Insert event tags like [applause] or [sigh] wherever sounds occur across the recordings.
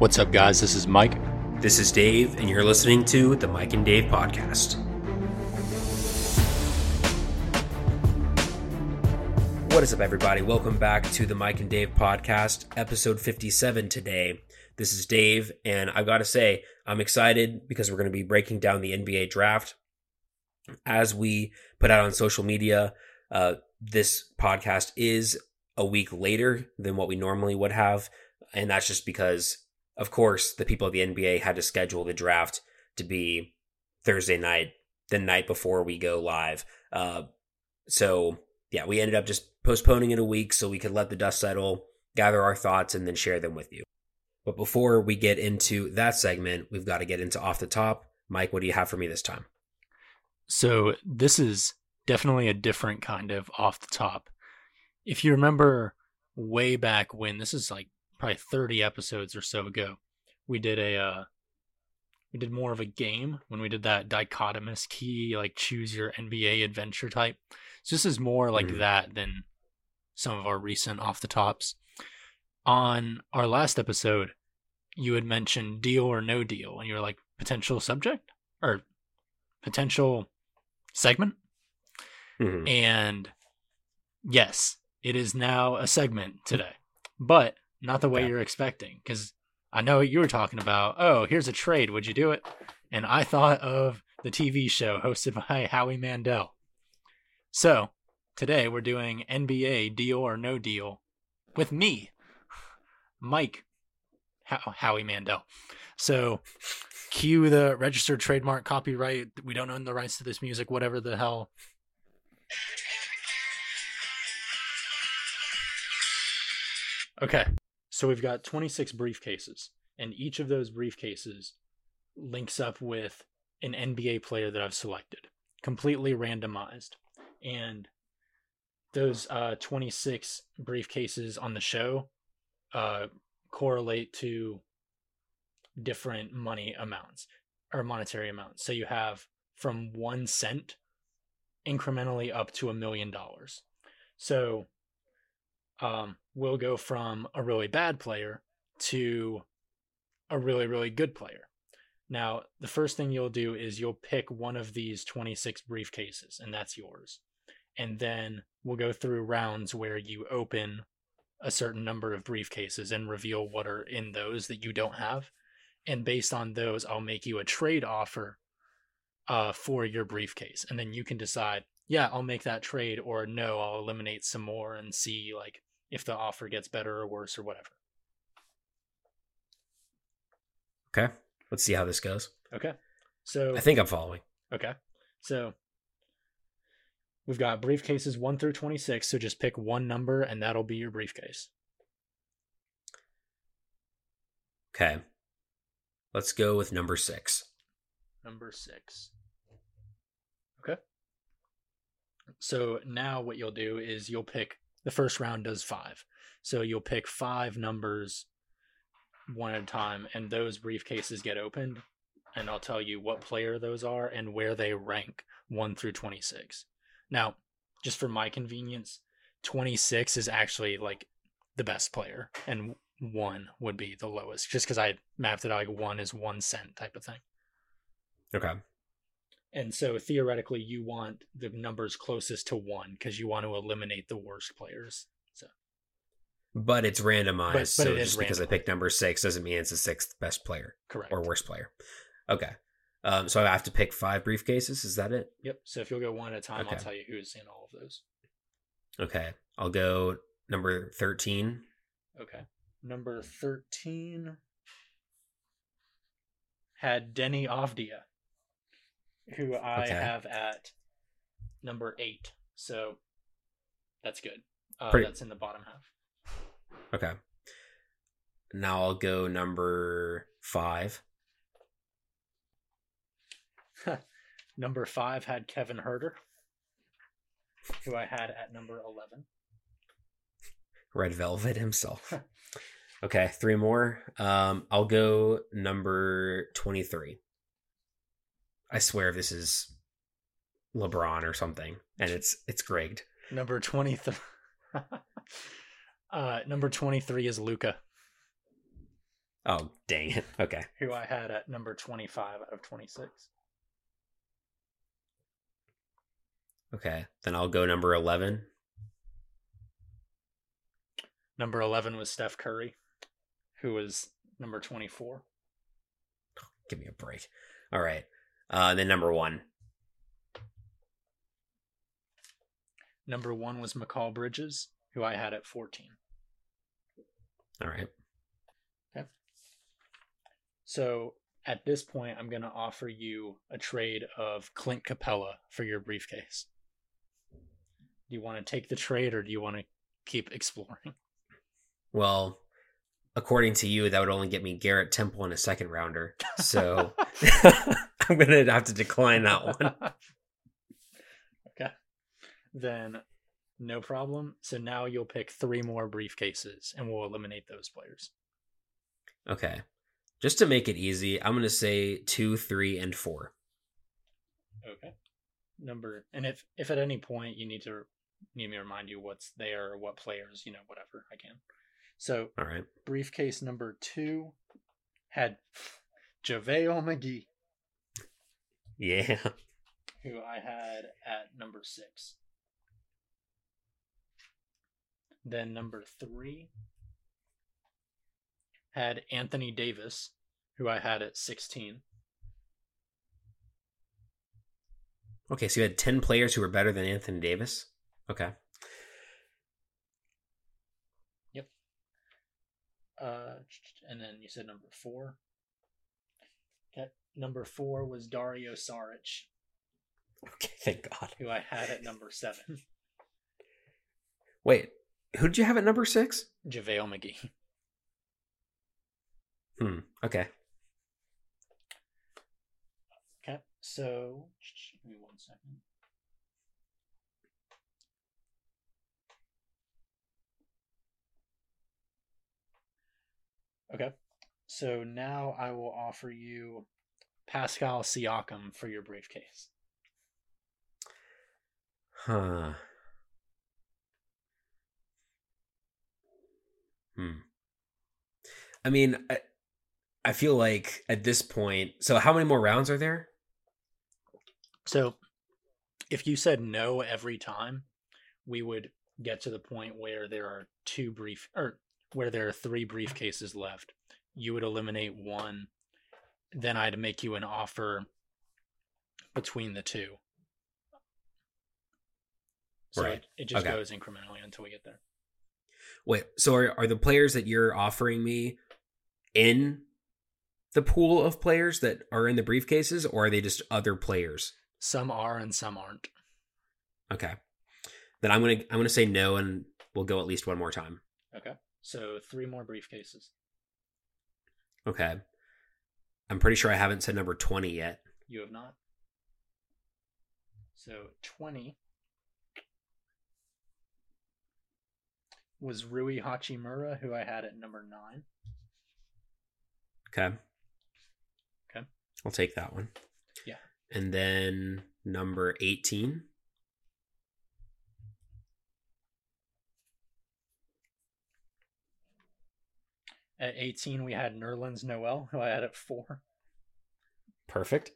What's up, guys? This is Mike. This is Dave, and you're listening to the Mike and Dave podcast. What is up, everybody? Welcome back to the Mike and Dave podcast, episode 57 today. This is Dave, and I've got to say, I'm excited because we're going to be breaking down the NBA draft. As we put out on social media, uh, this podcast is a week later than what we normally would have. And that's just because of course, the people at the NBA had to schedule the draft to be Thursday night, the night before we go live. Uh, so, yeah, we ended up just postponing it a week so we could let the dust settle, gather our thoughts, and then share them with you. But before we get into that segment, we've got to get into off the top. Mike, what do you have for me this time? So, this is definitely a different kind of off the top. If you remember way back when, this is like probably 30 episodes or so ago, we did a uh we did more of a game when we did that dichotomous key like choose your NBA adventure type. So this is more like mm-hmm. that than some of our recent off the tops. On our last episode, you had mentioned deal or no deal, and you were like potential subject or potential segment. Mm-hmm. And yes, it is now a segment today, but not the way you're expecting. Because I know what you were talking about. Oh, here's a trade. Would you do it? And I thought of the TV show hosted [laughs] by Howie Mandel. So today we're doing NBA deal or no deal with me, Mike Howie Mandel. So cue the registered trademark copyright. We don't own the rights to this music, whatever the hell. Okay. So we've got 26 briefcases, and each of those briefcases links up with an NBA player that I've selected, completely randomized. And those uh, 26 briefcases on the show uh, correlate to different money amounts or monetary amounts. So you have from one cent incrementally up to a million dollars. So um, will go from a really bad player to a really, really good player. Now, the first thing you'll do is you'll pick one of these 26 briefcases, and that's yours. And then we'll go through rounds where you open a certain number of briefcases and reveal what are in those that you don't have. And based on those, I'll make you a trade offer uh, for your briefcase. And then you can decide, yeah, I'll make that trade, or no, I'll eliminate some more and see like if the offer gets better or worse or whatever. Okay. Let's see how this goes. Okay. So I think I'm following. Okay. So we've got briefcases 1 through 26, so just pick one number and that'll be your briefcase. Okay. Let's go with number 6. Number 6. Okay. So now what you'll do is you'll pick the first round does five. So you'll pick five numbers one at a time, and those briefcases get opened. And I'll tell you what player those are and where they rank one through 26. Now, just for my convenience, 26 is actually like the best player, and one would be the lowest, just because I mapped it out like one is one cent type of thing. Okay. And so theoretically, you want the numbers closest to one because you want to eliminate the worst players. So, but it's randomized. But, but so just because I picked number six doesn't mean it's the sixth best player, correct, or worst player. Okay. Um, so I have to pick five briefcases. Is that it? Yep. So if you'll go one at a time, okay. I'll tell you who's in all of those. Okay. I'll go number thirteen. Okay. Number thirteen had Deni Avdija who I okay. have at number eight. So that's good. Uh, Pretty... That's in the bottom half. Okay. Now I'll go number five. [laughs] number five had Kevin Huerter, who I had at number 11. Red Velvet himself. [laughs] okay, three more. Um, I'll go number 23. I swear this is LeBron or something, and it's it's Greg. Number twenty three. [laughs] uh, number twenty three is Luka. Oh, dang it. Okay. who I had at number 25 out of 26. Okay. Then I'll go number 11. Number 11 was Steph Curry, who was number 24. Give me a break. All right. Uh, then number one. Number one was Mikal Bridges, who I had at 14. All right. So at this point, I'm going to offer you a trade of Clint Capela for your briefcase. Do you want to take the trade or do you want to keep exploring? Well, according to you, that would only get me Garrett Temple in a second rounder. So [laughs] [laughs] I'm going to have to decline that one. [laughs] okay. Then no problem. So now you'll pick three more briefcases and we'll eliminate those players. Okay. Just to make it easy, I'm going to say two, three, and four. Okay. Number, and if if at any point you need to need me to remind you what's there or what players, you know, whatever, I can. So, all right. Briefcase number two had JaVale McGee. Yeah. [laughs] Who I had at number six. Then number three had Anthony Davis, who I had at 16. Okay, so you had 10 players who were better than Anthony Davis? Okay. Yep. Uh, and then you said number four. Okay. Number four was Dario Saric. Okay, thank God. Who I had at number seven. Wait, who did you have at number six? JaVale McGee. Hmm. Okay. Okay. So, give me one second. Okay. So now I will offer you Pascal Siakam for your briefcase. Huh. Hmm. I mean, I, I feel like at this point, so how many more rounds are there? So, if you said no every time, we would get to the point where there are two brief or where there are three briefcases left. You would eliminate one, then I'd make you an offer between the two. So Right. it, it just Okay. goes incrementally until we get there. Wait, so are, are the players that you're offering me in the pool of players that are in the briefcases, or are they just other players? Some are and some aren't. Okay. Then I'm gonna I'm gonna say no, and we'll go at least one more time. Okay. So three more briefcases. Okay. I'm pretty sure I haven't said number twenty yet. You have not. So 20 was Rui Hachimura, who I had at number 9. Okay. Okay. I'll take that one. Yeah. And then number 18. At 18, we had Nerlens Noel, who I had at 4. Perfect.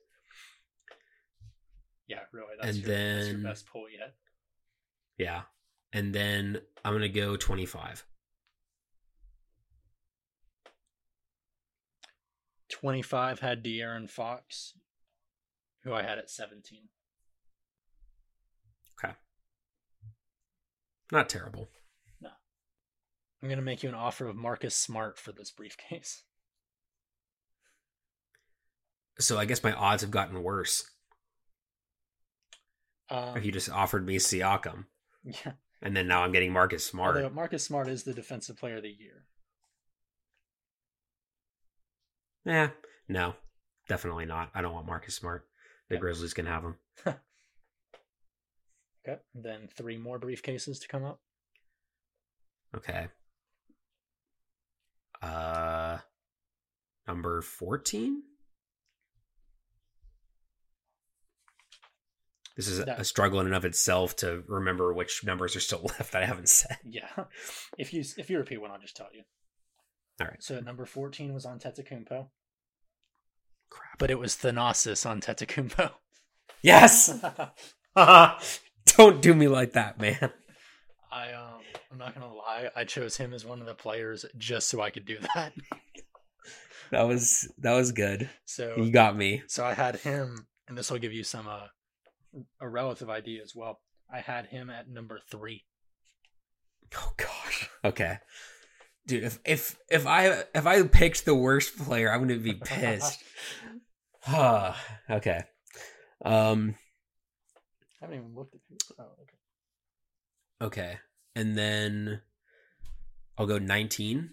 Yeah, really. That's, And your, that's your then- best pull yet. Yeah. And then I'm going to go 25. 25 had De'Aaron Fox, who I had at 17. Okay. Not terrible. I'm going to make you an offer of Marcus Smart for this briefcase. [laughs] So I guess my odds have gotten worse. Um, if you just offered me Siakam, yeah. and then now I'm getting Marcus Smart. Although Marcus Smart is the defensive player of the year. Yeah, no, definitely not. I don't want Marcus Smart. The Yeah. Grizzlies can have him. [laughs] Okay. Then three more briefcases to come up. Okay. Uh, number fourteen. This is That- a struggle in and of itself to remember which numbers are still [laughs] left that I haven't said. Yeah. [laughs] If you if you repeat one, I'll just tell you. All right. So number 14 was Antetokounmpo, Crap. but it was Thanasis Antetokounmpo. Yes. [laughs] Don't do me like that, man. I um I'm not gonna lie, I chose him as one of the players just so I could do that. [laughs] That was that was good. So You got me. so I had him, and this will give you some uh a relative idea as well. I had him at number three. Oh gosh. Okay. Dude, if if if I if I picked the worst player, I'm gonna be [laughs] pissed. Ah, okay. Um. I haven't even looked at who. Oh, okay. Okay, and then I'll go 19.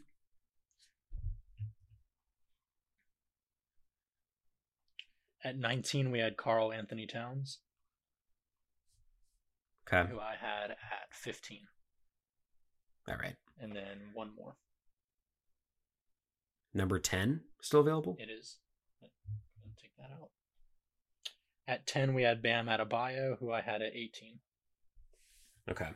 At 19, we had Karl-Anthony Towns, Okay. who I had at 15, All right. and then one more. Number 10 still available. It is. I'll take that out. At 10, we had Bam Adebayo, who I had at 18. Okay.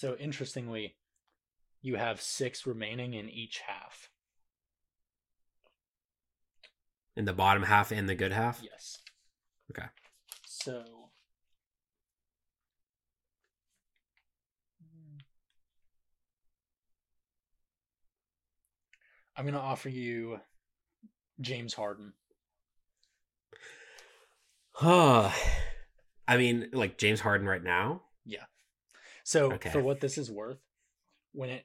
So interestingly, you have six remaining in each half. In the bottom half and the good half. Yes. Okay. So. I'm going to offer you James Harden. Huh. [sighs] I mean, like James Harden right now. So Okay. for what this is worth, when it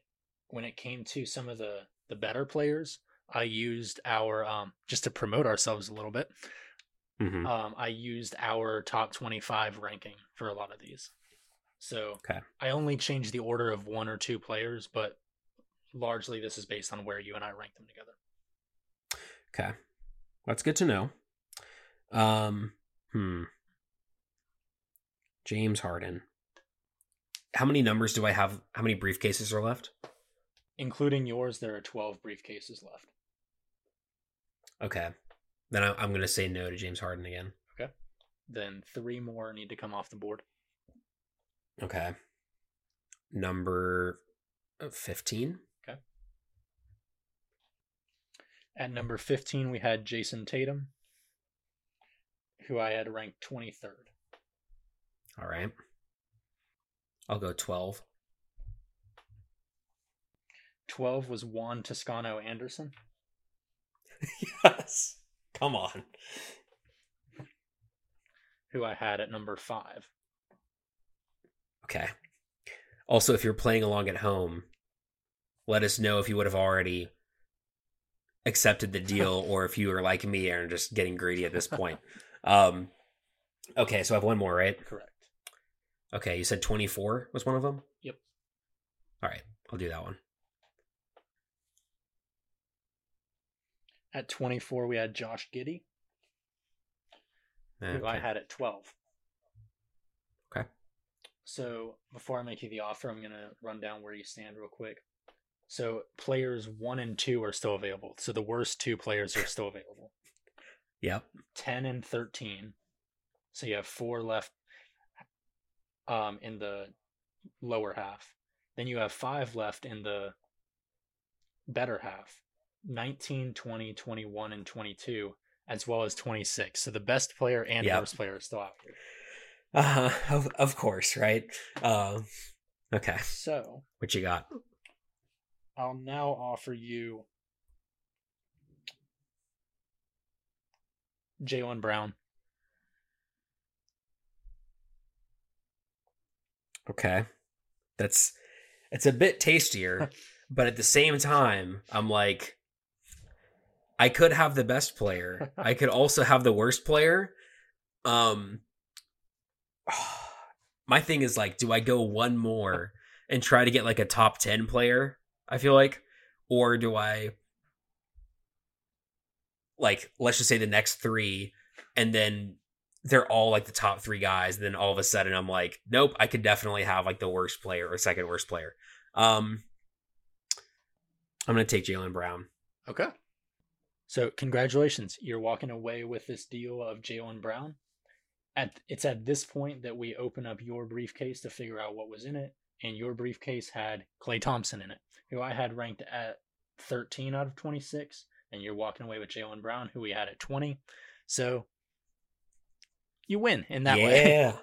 when it came to some of the the better players, I used our um just to promote ourselves a little bit. hmm Um, I used our top 25 ranking for a lot of these. So Okay. I only changed the order of one or two players, but largely this is based on where you and I rank them together. Okay. That's good to know. Um. Hmm. James Harden. How many numbers do I have? How many briefcases are left? Including yours, there are 12 briefcases left. Okay. Then I- I'm going to say no to James Harden again. Okay. Then three more need to come off the board. Okay. Number 15. Okay. At number 15, we had Jayson Tatum, who I had ranked 23rd. All right. I'll go 12. 12 was Juan Toscano Anderson. [laughs] yes. Come on. who I had at number five. Okay. Also, if you're playing along at home, let us know if you would have already accepted the deal [laughs] or if you are like me and just getting greedy at this point. Um, okay, so I have one more, right? Correct. Okay, you said 24 was one of them? Yep. All right, I'll do that one. At 24, we had Josh Giddey, who I had at 12. Okay. So before I make you the offer, I'm going to run down where you stand real quick. So players one and two are still available. So the worst two players are still available. Yep. 10 and 13. So you have four left um, in the lower half. Then you have five left in the better half 19, 20, 21, and 22, as well as 26. So the best player and Yep. worst player are still out here. Uh, of, of course, right? Uh, okay, So what you got? I'll now offer you Jaylen Brown. Okay. That's it's a bit tastier, [laughs] but at the same time, I'm like I could have the best player. I could also have the worst player. Um [sighs] my thing is like do I go one more and try to get like a top 10 player? I feel like or do I like let's just say the next 3 and then they're all like the top three guys. Then all of a sudden, I'm like, nope, I could definitely have like the worst player or second worst player. Um, I'm gonna take Jaylen Brown. Okay. So congratulations, you're walking away with this deal of Jaylen Brown, at it's at this point that we open up your briefcase to figure out what was in it, and your briefcase had Klay Thompson in it, who I had ranked at 13 out of 26, and you're walking away with Jaylen Brown, who we had at 20. So you win in that yeah. way. [laughs] Yeah.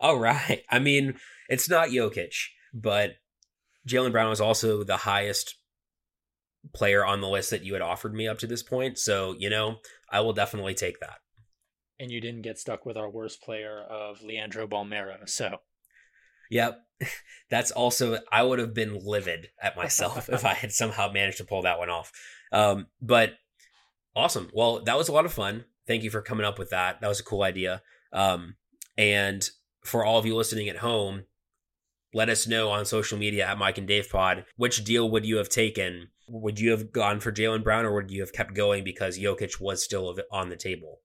All right. I mean, it's not Jokic, but Jaylen Brown was also the highest player on the list that you had offered me up to this point. So, you know, I will definitely take that. And you didn't get stuck with our worst player of Leandro Bolmaro. So, yep. [laughs] That's also, I would have been livid at myself if I had somehow managed to pull that one off. Um, but awesome. Well, that was a lot of fun. Thank you for coming up with that. That was a cool idea. Um, and for all of you listening at home, let us know on social media at Mike and Dave Pod which deal would you have taken? Would you have gone for Jaylen Brown or would you have kept going because Jokic was still on the table?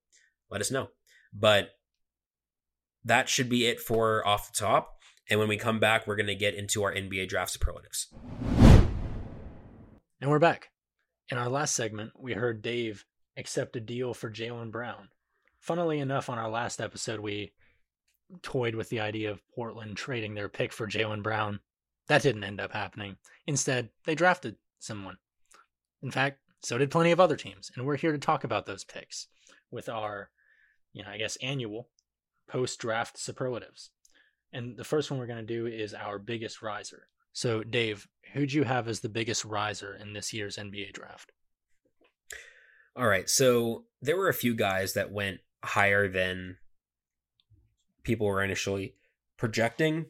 Let us know. But that should be it for off the top. And when we come back, we're going to get into our NBA draft superlatives. And we're back. In our last segment, we heard Dave accept a deal for Jaylen Brown. Funnily enough, on our last episode, we toyed with the idea of Portland trading their pick for Jaylen Brown. That didn't end up happening. Instead, they drafted someone. In fact, so did plenty of other teams, and we're here to talk about those picks with our, you know, I guess annual post-draft superlatives. And the first one we're going to do is our biggest riser. So, Dave, who'd you have as the biggest riser in this year's NBA draft? All right, so there were a few guys that went higher than people were initially projecting.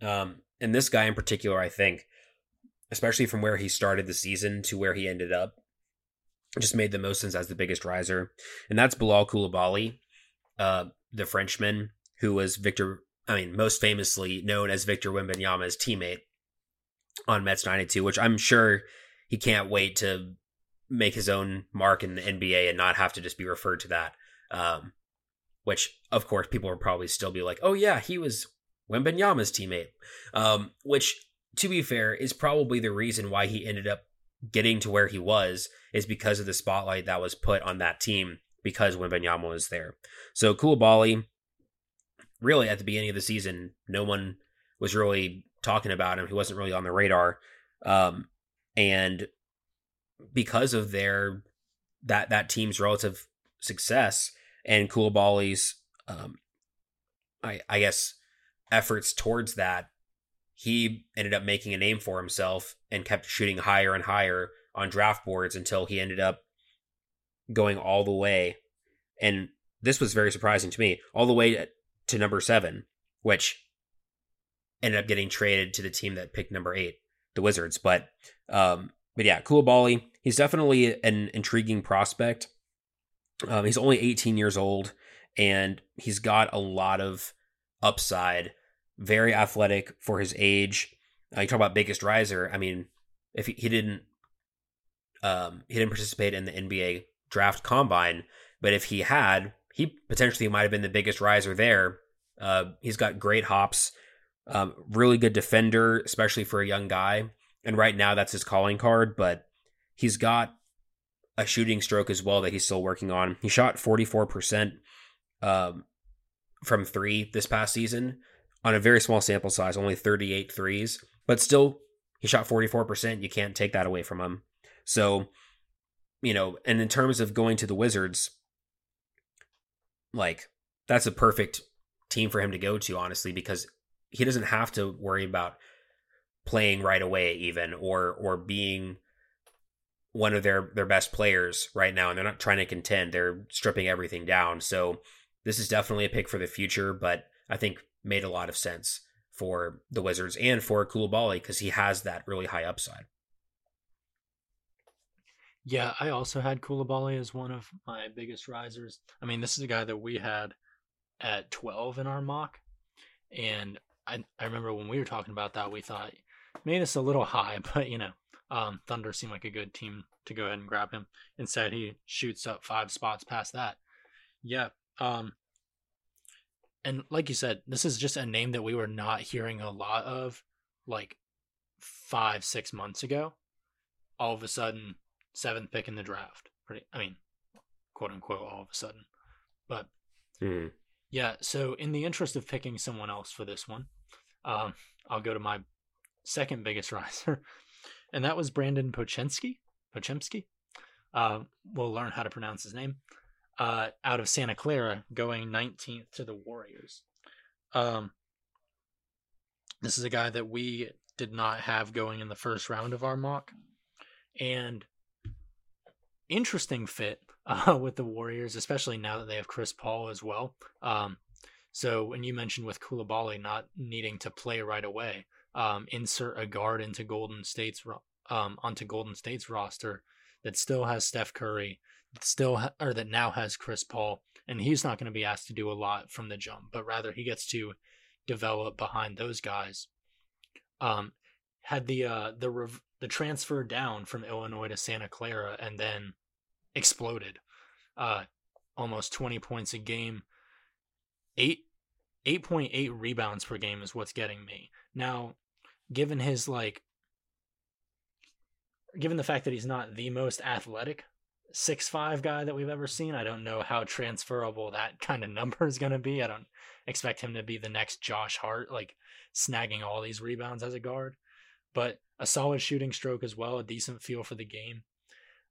Um, and this guy in particular, I think, especially from where he started the season to where he ended up, just made the most sense as the biggest riser. And that's Bilal Coulibaly, uh, the Frenchman who was Victor, I mean, most famously known as Victor Wembanyama's teammate on Mets 92, which I'm sure he can't wait to make his own mark in the NBA and not have to just be referred to that. Um, which of course people will probably still be like, oh yeah, he was Wembanyama's teammate. Um, which to be fair is probably the reason why he ended up getting to where he was is because of the spotlight that was put on that team because Wembanyama was there. So Coulibaly, really at the beginning of the season, no one was really talking about him. He wasn't really on the radar. Um, and because of their that that team's relative success and Coulibaly's um I I guess efforts towards that, he ended up making a name for himself and kept shooting higher and higher on draft boards until he ended up going all the way. And this was very surprising to me all the way to number 7 which ended up getting traded to the team that picked number 8 the Wizards. But um but yeah, Coulibaly, he's definitely an intriguing prospect. Um, he's only 18 years old, and he's got a lot of upside. Very athletic for his age. Uh, you talk about biggest riser. I mean, if he, he didn't, um, he didn't participate in the NBA draft combine, but if he had, he potentially might have been the biggest riser there. Uh, he's got great hops, um, really good defender, especially for a young guy and right now that's his calling card, but he's got a shooting stroke as well that he's still working on. He shot 44% um, from three this past season on a very small sample size, only 38 threes, but still he shot 44%. You can't take that away from him. So, you know, and in terms of going to the Wizards, like that's a perfect team for him to go to, honestly, because he doesn't have to worry about playing right away even or or being one of their their best players right now and they're not trying to contend they're stripping everything down. So this is definitely a pick for the future but i think made a lot of sense for the wizards and for Coulibaly because he has that really high upside. Yeah i also had Coulibaly as one of my biggest risers. I mean this is a guy that we had at 12 in our mock and I, I remember when we were talking about that we thought made us a little high, [laughs] but you know, um, Thunder seemed like a good team to go ahead and grab him. Instead, he shoots up five spots past that. Yeah. Um, and like you said, this is just a name that we were not hearing a lot of like five, six months ago. All of a sudden, seventh pick in the draft. Pretty, I mean, quote unquote, all of a sudden. But mm. Yeah, so in the interest of picking someone else for this one, um, I'll go to my second biggest [laughs] riser, and that was Brandon Pochensky. Pochemsky. Uh, we'll learn how to pronounce his name. Uh, out of Santa Clara, going 19th to the Warriors. Um, this is a guy that we did not have going in the first round of our mock, and interesting fit [laughs] uh, with the Warriors, especially now that they have Chris Paul as well. Um, so and you mentioned with Coulibaly not needing to play right away, um, insert a guard into Golden State's um, onto Golden State's roster that still has Steph Curry, still ha- or that now has Chris Paul, and he's not going to be asked to do a lot from the jump, but rather he gets to develop behind those guys. Um, had the uh, the rev- the transfer down from Illinois to Santa Clara and then exploded. Uh, almost 20 points a game. 8 8.8 rebounds per game is what's getting me. Now, given his like given the fact that he's not the most athletic six five guy that we've ever seen, I don't know how transferable that [laughs] kind of number is going to be. I don't expect him to be the next Josh Hart, like snagging all these rebounds as a guard but a solid shooting stroke as well, a decent feel for the game.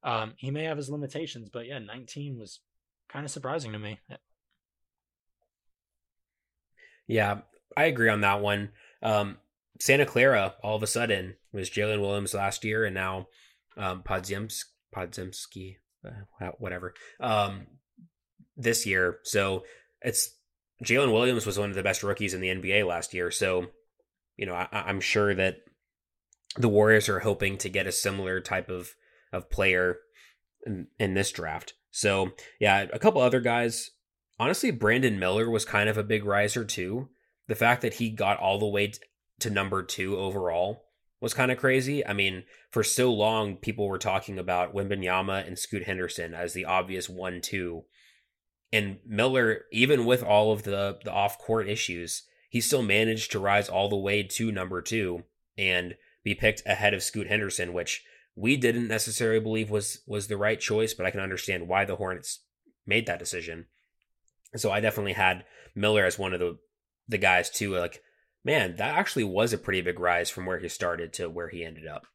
Um, he may have his limitations, but yeah, 19 was kind of surprising to me. Yeah, I agree on that one. Um, Santa Clara, all of a sudden, was Jalen Williams last year, and now um, Podziemski, Podziemski uh, whatever, um, this year. So it's Jalen Williams was one of the best rookies in the NBA last year. So, you know, I, I'm sure that the Warriors are hoping to get a similar type of of player in, in this draft. So yeah, a couple other guys. Honestly, Brandon Miller was kind of a big riser too. The fact that he got all the way to number two overall was kind of crazy. I mean, for so long, people were talking about Wembanyama and Scoot Henderson as the obvious one-two, and Miller, even with all of the the off-court issues, he still managed to rise all the way to number two. And be picked ahead of Scoot Henderson, which we didn't necessarily believe was was the right choice, but I can understand why the Hornets made that decision. So I definitely had Miller as one of the the guys too. Like, man, that actually was a pretty big rise from where he started to where he ended up.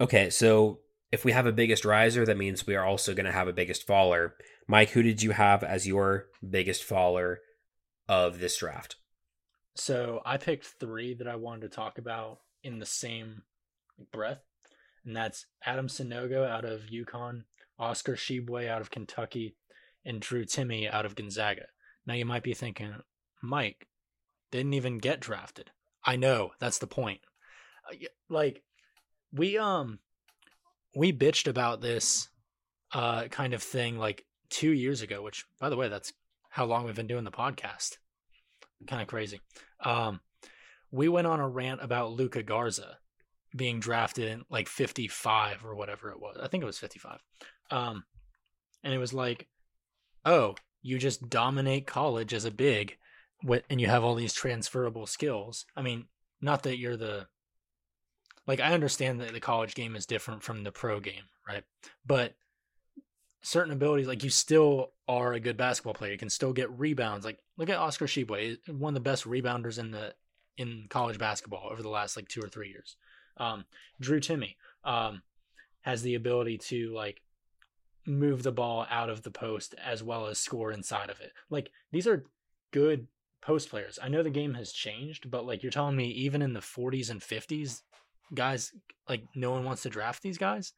Okay, so if we have a biggest riser, that means we are also going to have a biggest faller. Mike, who did you have as your biggest faller of this draft? So I picked three that I wanted to talk about in the same breath, and that's Adam Sanogo out of UConn, Oscar Tshiebwe out of Kentucky, and Drew Timme out of Gonzaga. Now you might be thinking, Mike didn't even get drafted. I know that's the point. Uh, like we um we bitched about this uh kind of thing like two years ago, which by the way, that's how long we've been doing the podcast. Kind of crazy. Um, we went on a rant about Luka Garza being drafted in like 55 or whatever it was. I think it was 55. Um, and it was like, oh, you just dominate college as a big, and you have all these transferable skills. I mean, not that you're the like I understand that the college game is different from the pro game, right? But certain abilities, like you still are a good basketball player. You can still get rebounds. Like look at Oscar Tshiebwe, one of the best rebounders in the in college basketball over the last like two or three years. Um, Drew Timme um, has the ability to like move the ball out of the post as well as score inside of it. Like these are good post players. I know the game has changed, but like you're telling me even in the 40s and 50s, guys like no one wants to draft these guys.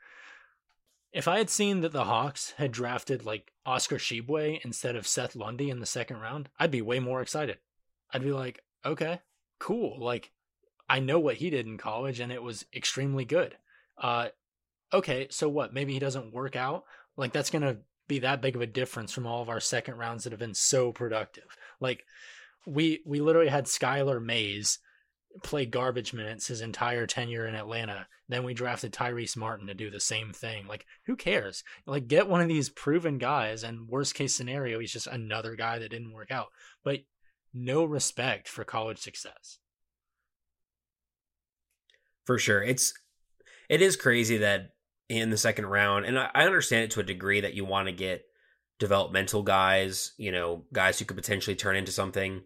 If I had seen that the Hawks had drafted like Oscar Tshiebwe instead of Seth Lundy in the second round, I'd be way more excited. I'd be like, okay, cool. Like I know what he did in college and it was extremely good. Uh okay, so what? Maybe he doesn't work out. Like that's going to be that big of a difference from all of our second rounds that have been so productive. Like we we literally had Skylar Mays play garbage minutes his entire tenure in Atlanta. Then we drafted Tyrese Martin to do the same thing. Like, who cares? Like, get one of these proven guys, and worst case scenario, he's just another guy that didn't work out. But no respect for college success. For sure. It's it is crazy that in the second round, and I, I understand it to a degree that you want to get developmental guys, you know, guys who could potentially turn into something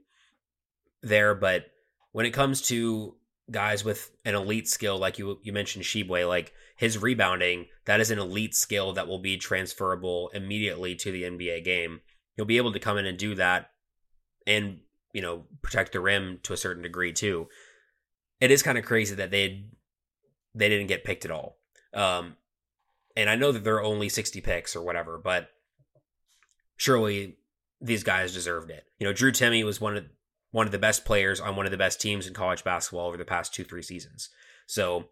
there. But when it comes to guys with an elite skill, like you you mentioned Tshiebwe, like his rebounding, that is an elite skill that will be transferable immediately to the NBA game. He'll be able to come in and do that and, you know, protect the rim to a certain degree too. It is kind of crazy that they they didn't get picked at all. Um, and I know that there are only 60 picks or whatever, but surely these guys deserved it. You know, Drew Timme was one of one of the best players on one of the best teams in college basketball over the past two three seasons. So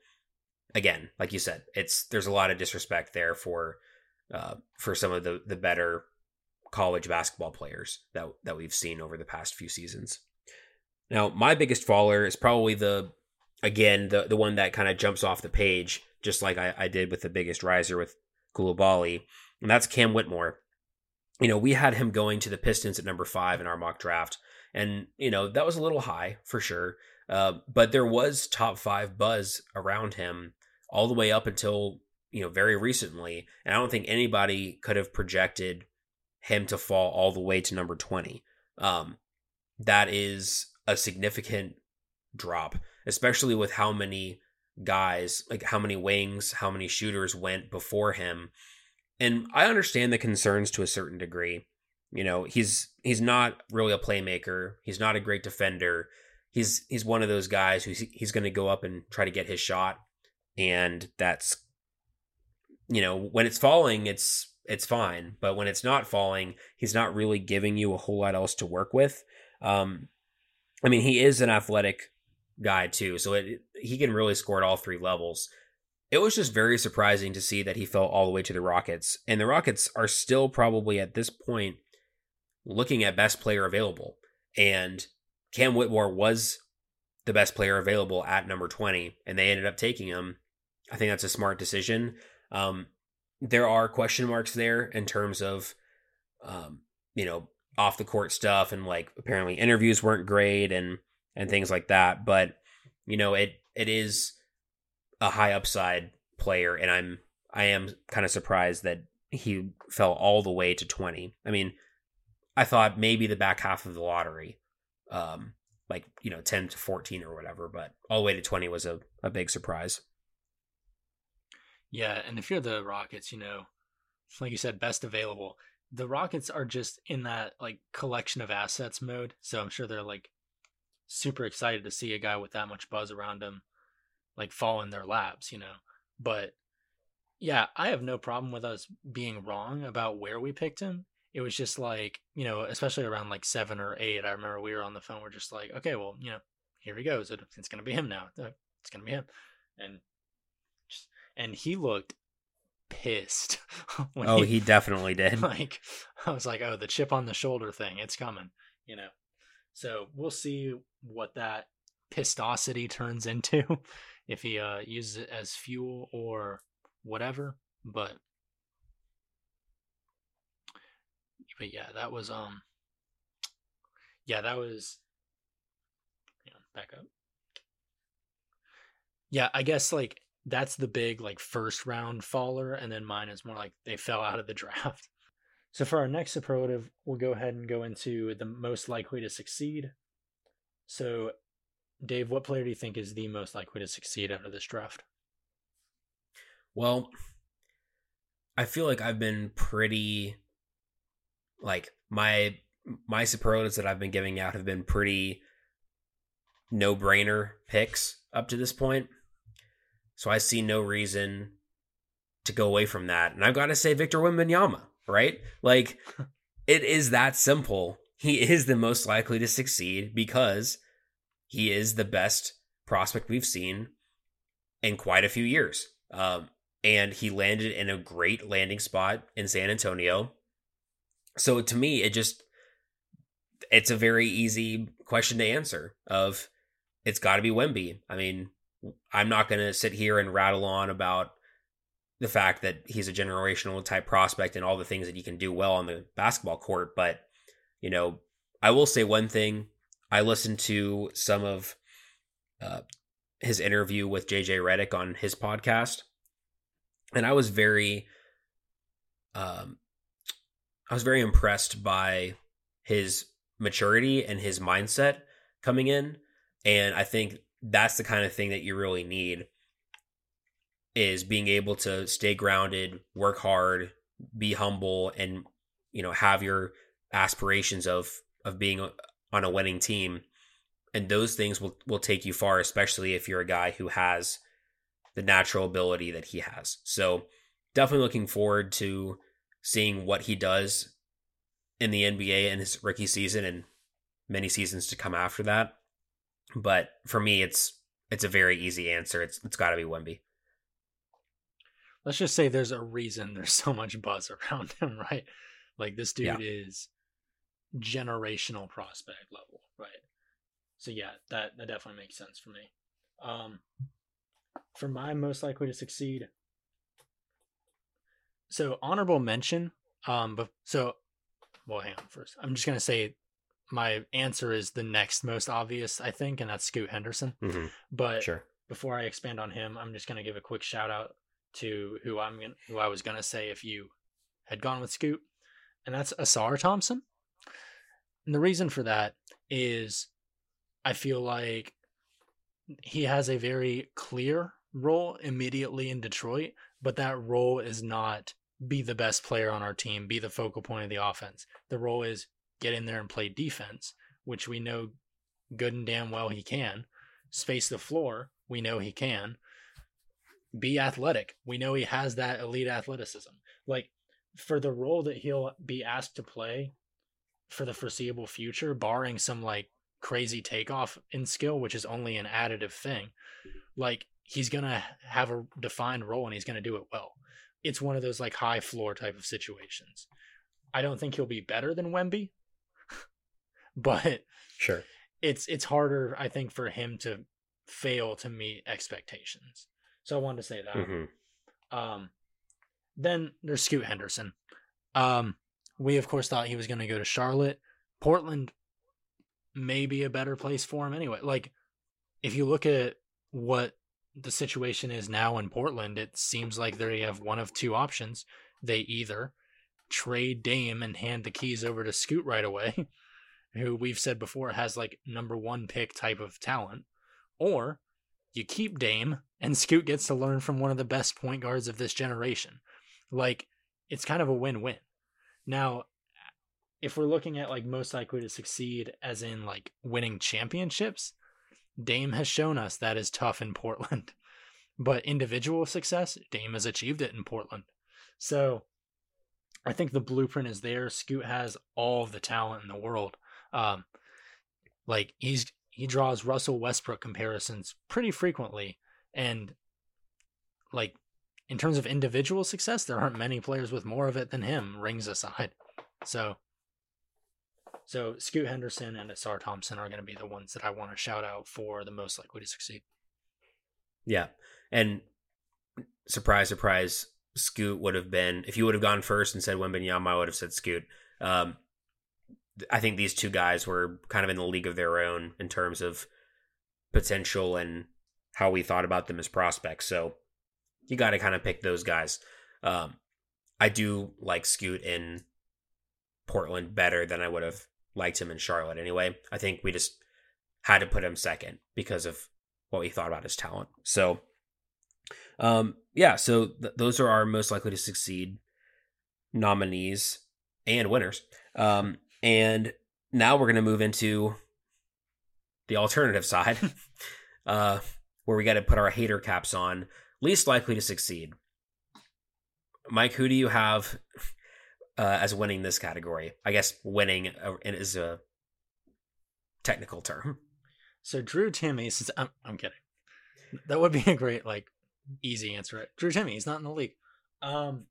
again, like you said, it's there's a lot of disrespect there for uh, for some of the the better college basketball players that that we've seen over the past few seasons. Now, my biggest faller is probably the again the the one that kind of jumps off the page, just like I, I did with the biggest riser with Coulibaly, and that's Cam Whitmore. You know, we had him going to the Pistons at number five in our mock draft and you know that was a little high for sure. Uh, but there was top five buzz around him all the way up until you know very recently, and I don't think anybody could have projected him to fall all the way to number twenty. Um, that is a significant drop, especially with how many guys, like how many wings, how many shooters went before him. And I understand the concerns to a certain degree. You know, he's he's not really a playmaker. He's not a great defender. He's he's one of those guys who's he's going to go up and try to get his shot, and that's you know when it's falling, it's it's fine. But when it's not falling, he's not really giving you a whole lot else to work with. Um, I mean, he is an athletic guy too, so it, he can really score at all three levels. It was just very surprising to see that he fell all the way to the Rockets, and the Rockets are still probably at this point looking at best player available. And Cam Whitmore was the best player available at number 20, and they ended up taking him. I think that's a smart decision. Um, there are question marks there in terms of, um, you know, off the court stuff and like apparently interviews weren't great and and things like that. But you know, it it is a high upside player, and I'm I am kind of surprised that he fell all the way to 20. I mean, I thought maybe the back half of the lottery, um, like you know, ten to fourteen or whatever, but all the way to twenty was a, a big surprise. Yeah, and if you're the Rockets, you know, like you said, best available. The Rockets are just in that like collection of assets mode, so I'm sure they're like super excited to see a guy with that much buzz around him like fall in their laps, you know. But yeah, I have no problem with us being wrong about where we picked him it was just like you know especially around like seven or eight i remember we were on the phone we're just like okay well you know here he goes it, it's gonna be him now it's gonna be him. And just, and he looked pissed [laughs] oh he, he definitely [laughs] did. like i was like oh the chip on the shoulder thing it's coming you know? So we'll see what that pistosity turns [laughs] into if he uh uses it as fuel or whatever but but yeah, that was um yeah, that was yeah, back up. Yeah, I guess like that's the big like first round faller, and then mine is more like they fell out of the [laughs] draft. So for our next superlative, we'll go ahead and go into the most likely to succeed. So, Dave, what player do you think is the most likely to succeed out of this draft? Well, I feel like I've been pretty like my my superlatives that I've been giving out have been pretty no brainer picks up to this point. So I see no reason to go away from that. And I've got to say Victor Wembanyama, right? Like [laughs] it is that simple. He is the most likely to succeed because he is the best prospect we've seen in quite a few years. Um, and he landed in a great landing spot in San Antonio so to me it just it's a very easy question to answer of it's got to be Wemby. I mean, I'm not going to sit here and rattle on about the fact that he's a generational type prospect and all the things that he can do well on the basketball court, but you know, I will say one thing. I listened to some of uh, his interview with JJ Redick on his podcast, and I was very um, I was very impressed by his maturity and his mindset coming in. And I think that's the kind of thing that you really need is being able to stay grounded, work hard, be humble and you know have your aspirations of of being on a winning team and those things will will take you far especially if you're a guy who has the natural ability that he has. So definitely looking forward to seeing what he does in the NBA in his rookie season and many seasons to come after that. But for me, it's it's a very easy answer. It's it's got to be Wemby. Let's just say there's a reason there's so much buzz around him, [laughs] right? Like this dude yeah. is generational prospect level, right? So yeah, that that definitely makes sense for me. Um, for my most likely to succeed. So honorable mention. Um, but so, well, hang on first. I'm just gonna say my answer is the next most obvious, I think, and that's Scoot Henderson. Mm-hmm. But sure. before I expand on him, I'm just gonna give a quick shout out to who I'm gonna, who I was gonna say if you had gone with Scoot, and that's Ausar Thompson. And the reason for that is I feel like he has a very clear role immediately in Detroit, but that role is not be the best player on our team, be the focal point of the offense. The role is get in there and play defense, which we know good and damn well he can. Space the floor, we know he can. Be athletic, we know he has that elite athleticism. Like for the role that he'll be asked to play for the foreseeable future, barring some like crazy takeoff in skill, which is only an additive thing, like he's gonna have a defined role and he's gonna do it well. It's one of those like high floor type of situations. I don't think he'll be better than Wemby, [laughs] but sure, it's it's harder I think for him to fail to meet expectations. So I wanted to say that. Mm-hmm. Um, then there's Scoot Henderson. Um, we of course thought he was going to go to Charlotte. Portland may be a better place for him anyway. Like if you look at what the situation is now in Portland, it seems like they have one of two options. They either trade Dame and hand the keys over to Scoot right away, [laughs] who we've said before has like number one pick type of talent, or you keep Dame and Scoot gets to learn from one of the best point guards of this generation. Like, it's kind of a win win. Now, if we're looking at like most likely to succeed as in like winning championships, Dame has shown us that is tough in Portland. [laughs] But individual success, Dame has achieved it in Portland. So I think the blueprint is there. Scoot has all the talent in the world. Um, like he's he draws Russell Westbrook comparisons pretty frequently, and like in terms of individual success, there aren't many players with more of it than him. Rings aside, so so Scoot Henderson and Ausar Thompson are going to be the ones that I want to shout out for the most likely to succeed. Yeah, and surprise, surprise, Scoot would have been if you would have gone first and said Wembanyama, I would have said Scoot. Um, I think these two guys were kind of in the league of their own in terms of potential and how we thought about them as prospects. So you got to kind of pick those guys. Um, I do like Scoot in Portland better than I would have liked him in Charlotte anyway. I think we just had to put him second because of what we thought about his talent. So, um, yeah, so th- those are our most likely to succeed nominees and winners. Um, and now we're going to move into the alternative side, [laughs] uh, where we got to put our hater caps on. Least likely to succeed. Mike, who do you have uh, as winning this category. I guess winning uh, is a technical term. So Drew Timme since I'm, I'm kidding, that would be a great like easy answer. Right? Drew Timme, he's not in the league. Um,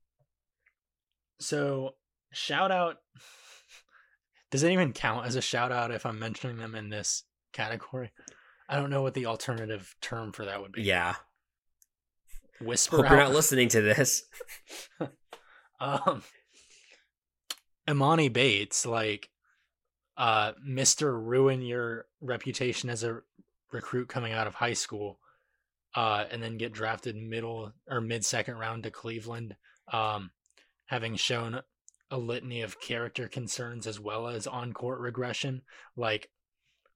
so shout out. [laughs] Does it even count as a shout out if I'm mentioning them in this category? I don't know what the alternative term for that would be. Yeah. Whisper. Hope out. you're not listening to this. [laughs] um, Emoni Bates, like uh Mr. Ruin your reputation as a recruit coming out of high school, uh, and then get drafted middle or mid second round to Cleveland, um, having shown a litany of character concerns as well as on court regression. Like,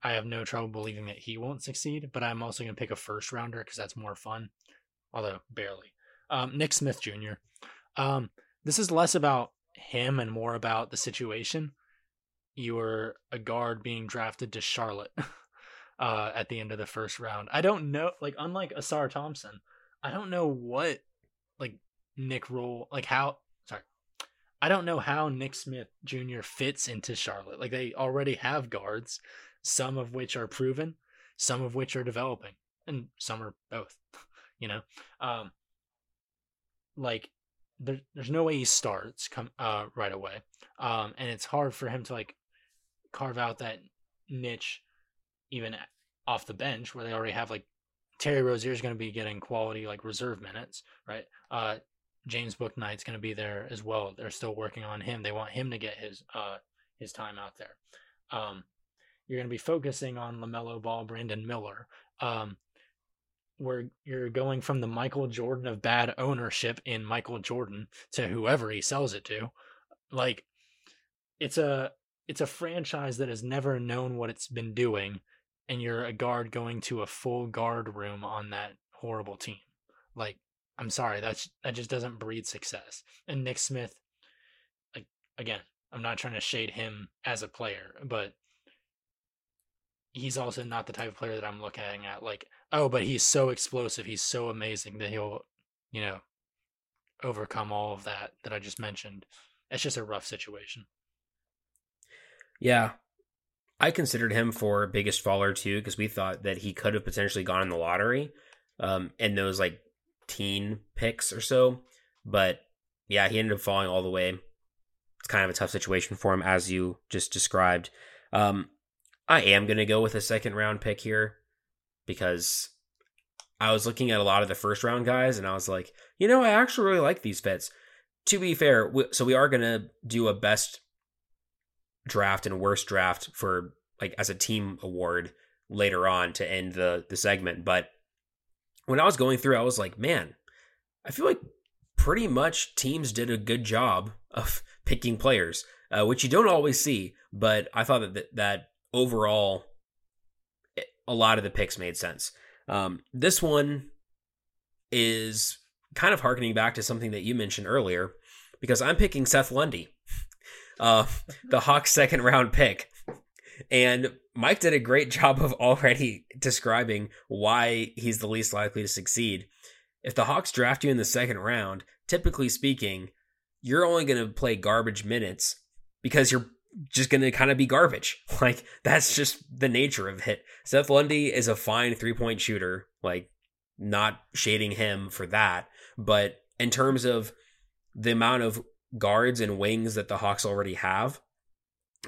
I have no trouble believing that he won't succeed, but I'm also going to pick a first rounder because that's more fun, although barely. Um, Nick Smith Jr. Um, this is less about him and more about the situation. You were a guard being drafted to Charlotte [laughs] uh, at the end of the first round. I don't know, like, unlike Ausar Thompson, I don't know what, like, Nick Roll, like, how, sorry, I don't know how Nick Smith Jr. fits into Charlotte. Like, they already have guards, some of which are proven, some of which are developing, and some are both, [laughs] you know? Um, like, there, there's no way he starts come uh right away. Um, and it's hard for him to like carve out that niche even off the bench where they already have like Terry Rozier is going to be getting quality like reserve minutes, right? Uh, James Bouknight's going to be there as well. They're still working on him. They want him to get his uh his time out there. Um, you're going to be focusing on LaMelo Ball, Brandon Miller. Um, where you're going from the Michael Jordan of bad ownership in Michael Jordan to whoever he sells it to. Like it's a it's a franchise that has never known what it's been doing and you're a guard going to a full guard room on that horrible team. Like I'm sorry, that's that just doesn't breed success. And Nick Smith like again, I'm not trying to shade him as a player, but he's also not the type of player that I'm looking at like oh, but he's so explosive, he's so amazing that he'll, you know, overcome all of that that I just mentioned. It's just a rough situation. Yeah. I considered him for biggest faller too because we thought that he could have potentially gone in the lottery um in those like teen picks or so, but yeah, he ended up falling all the way. It's kind of a tough situation for him as you just described. Um I am going to go with a second round pick here because I was looking at a lot of the first round guys and I was like, you know, I actually really like these fits. To be fair, we, so we are going to do a best draft and worst draft for like as a team award later on to end the the segment, but when I was going through I was like, man, I feel like pretty much teams did a good job of [laughs] picking players, uh, which you don't always see, but I thought that that overall a lot of the picks made sense. Um, this one is kind of harkening back to something that you mentioned earlier because I'm picking Seth Lundy, [laughs] uh, the Hawks' second round pick. And Mike did a great job of already describing why he's the least likely to succeed. If the Hawks draft you in the second round, typically speaking, you're only going to play garbage minutes because you're just going to kind of be garbage. [laughs] Like that's just the nature of it. Seth Lundy is a fine three point shooter. Like not shading him for that, but in terms of the amount of guards and wings that the Hawks already have,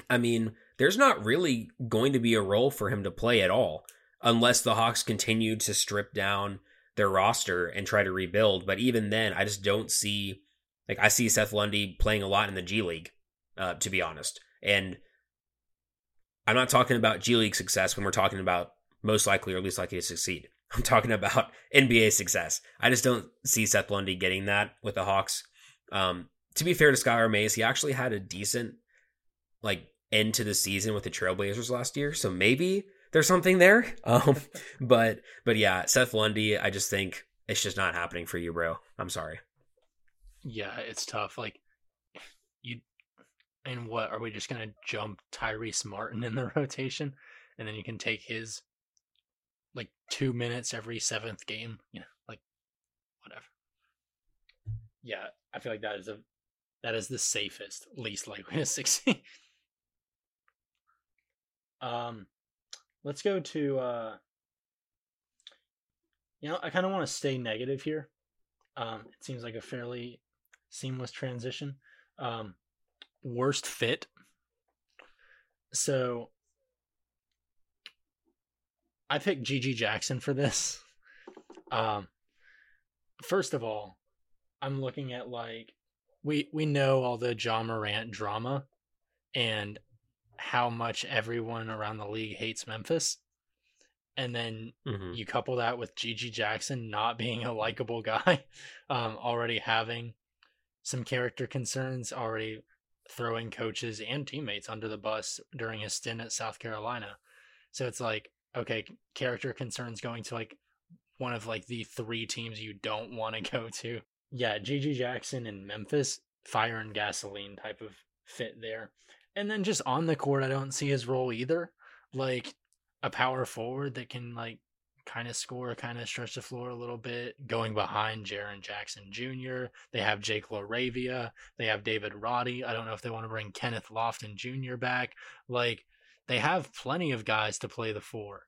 I mean, there's not really going to be a role for him to play at all unless the Hawks continue to strip down their roster and try to rebuild. But even then, I just don't see like I see Seth Lundy playing a lot in the G League, uh, to be honest. And I'm not talking about G League success when we're talking about most likely or least likely to succeed. [laughs] I'm talking about [laughs] NBA success. I just don't see Seth Lundy getting that with the Hawks. Um, to be fair to Skylar Mays, he actually had a decent like end to the season with the Trailblazers last year, so maybe there's something there. [laughs] Um, but but yeah, Seth Lundy, I just think it's just not happening for you, bro. I'm sorry. Yeah, it's tough. Like and what are we just gonna jump Tyrese Martin in the [laughs] rotation, and then you can take his like two minutes every seventh game? You know, like whatever. Yeah, I feel like that is a that is the safest, least likely [laughs] to succeed. um, let's go to uh. You know, I kind of want to stay negative here. Um, it seems like a fairly seamless transition. Um, worst fit. So I picked GG Jackson for this. Um first of all, I'm looking at like we we know all the Ja Morant drama and how much everyone around the league hates Memphis. And then mm-hmm. you couple that with GG Jackson not being a likable [laughs] guy, um, already having some character concerns, already throwing coaches and teammates under the bus during his stint at South Carolina. So it's like, okay, character concerns going to like one of like the three teams you don't want to [laughs] go to. Yeah, GG Jackson in Memphis, fire and gasoline type of fit there. And then just on the court, I don't see his role either. Like a power forward that can like kind of score, kind of stretch the floor a little bit, going behind Jaren Jackson Jr. They have Jake LaRavia. They have David Roddy. I don't know if they want to bring Kenneth Lofton Jr. back. Like, they have plenty of guys to play the four.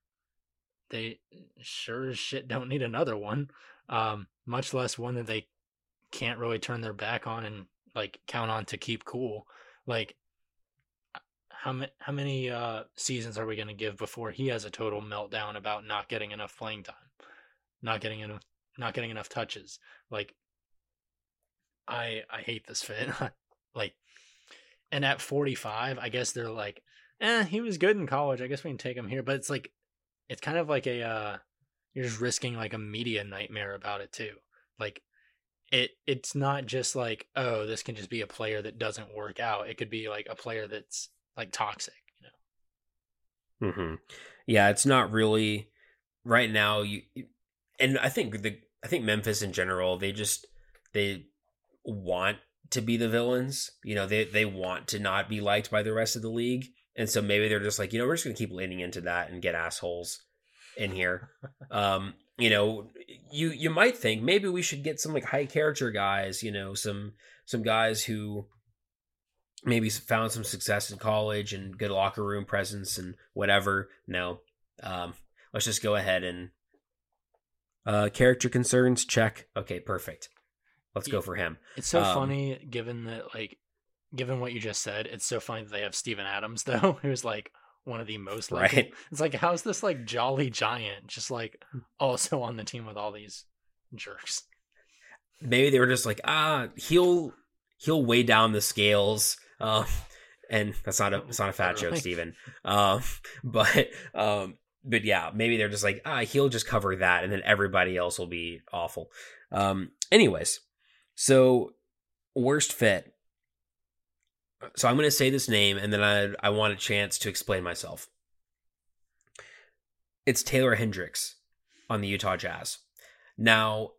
They sure as shit don't need another one, um, much less one that they can't really turn their back on and like count on to keep cool. Like, how many how many uh, seasons are we going to give before he has a total meltdown about not getting enough playing time, not getting enough not getting enough touches? Like, I I hate this fit. [laughs] like, and at 45, I guess they're like, eh, he was good in college. I guess we can take him here. But it's like, it's kind of like a uh, you're just risking like a media nightmare about it too. Like it it's not just like oh this can just be a player that doesn't work out it could be like a player that's like toxic, you know. Mm-hmm. Yeah, it's not really right now. You and I think the I think Memphis in general they just they want to be the villains. You know, they they want to not be liked by the rest of the league, and so maybe they're just like, you know, we're just gonna keep leaning into that and get assholes in here. [laughs] um, you know, you you might think maybe we should get some like high character guys. You know, some some guys who maybe found some success in college and good locker room presence and whatever. No, um, let's just go ahead and uh, character concerns check. Okay, perfect. Let's go for him. It's so um, funny given that like given what you just said. It's so funny that they have Steven Adams [laughs] though, who's like one of the most like right. It's like how's this like jolly giant just like also on the team with all these jerks? Maybe they were just like ah he'll he'll weigh down the scales uh, and that's not a it's not a fat joke, Steven. Um, [laughs] but um, but yeah, maybe they're just like ah, he'll just cover that, and then everybody else will be awful. Um, anyways, so worst fit. So I'm going to say this name, and then I I want a chance to explain myself. It's Taylor Hendricks on the Utah Jazz. Now,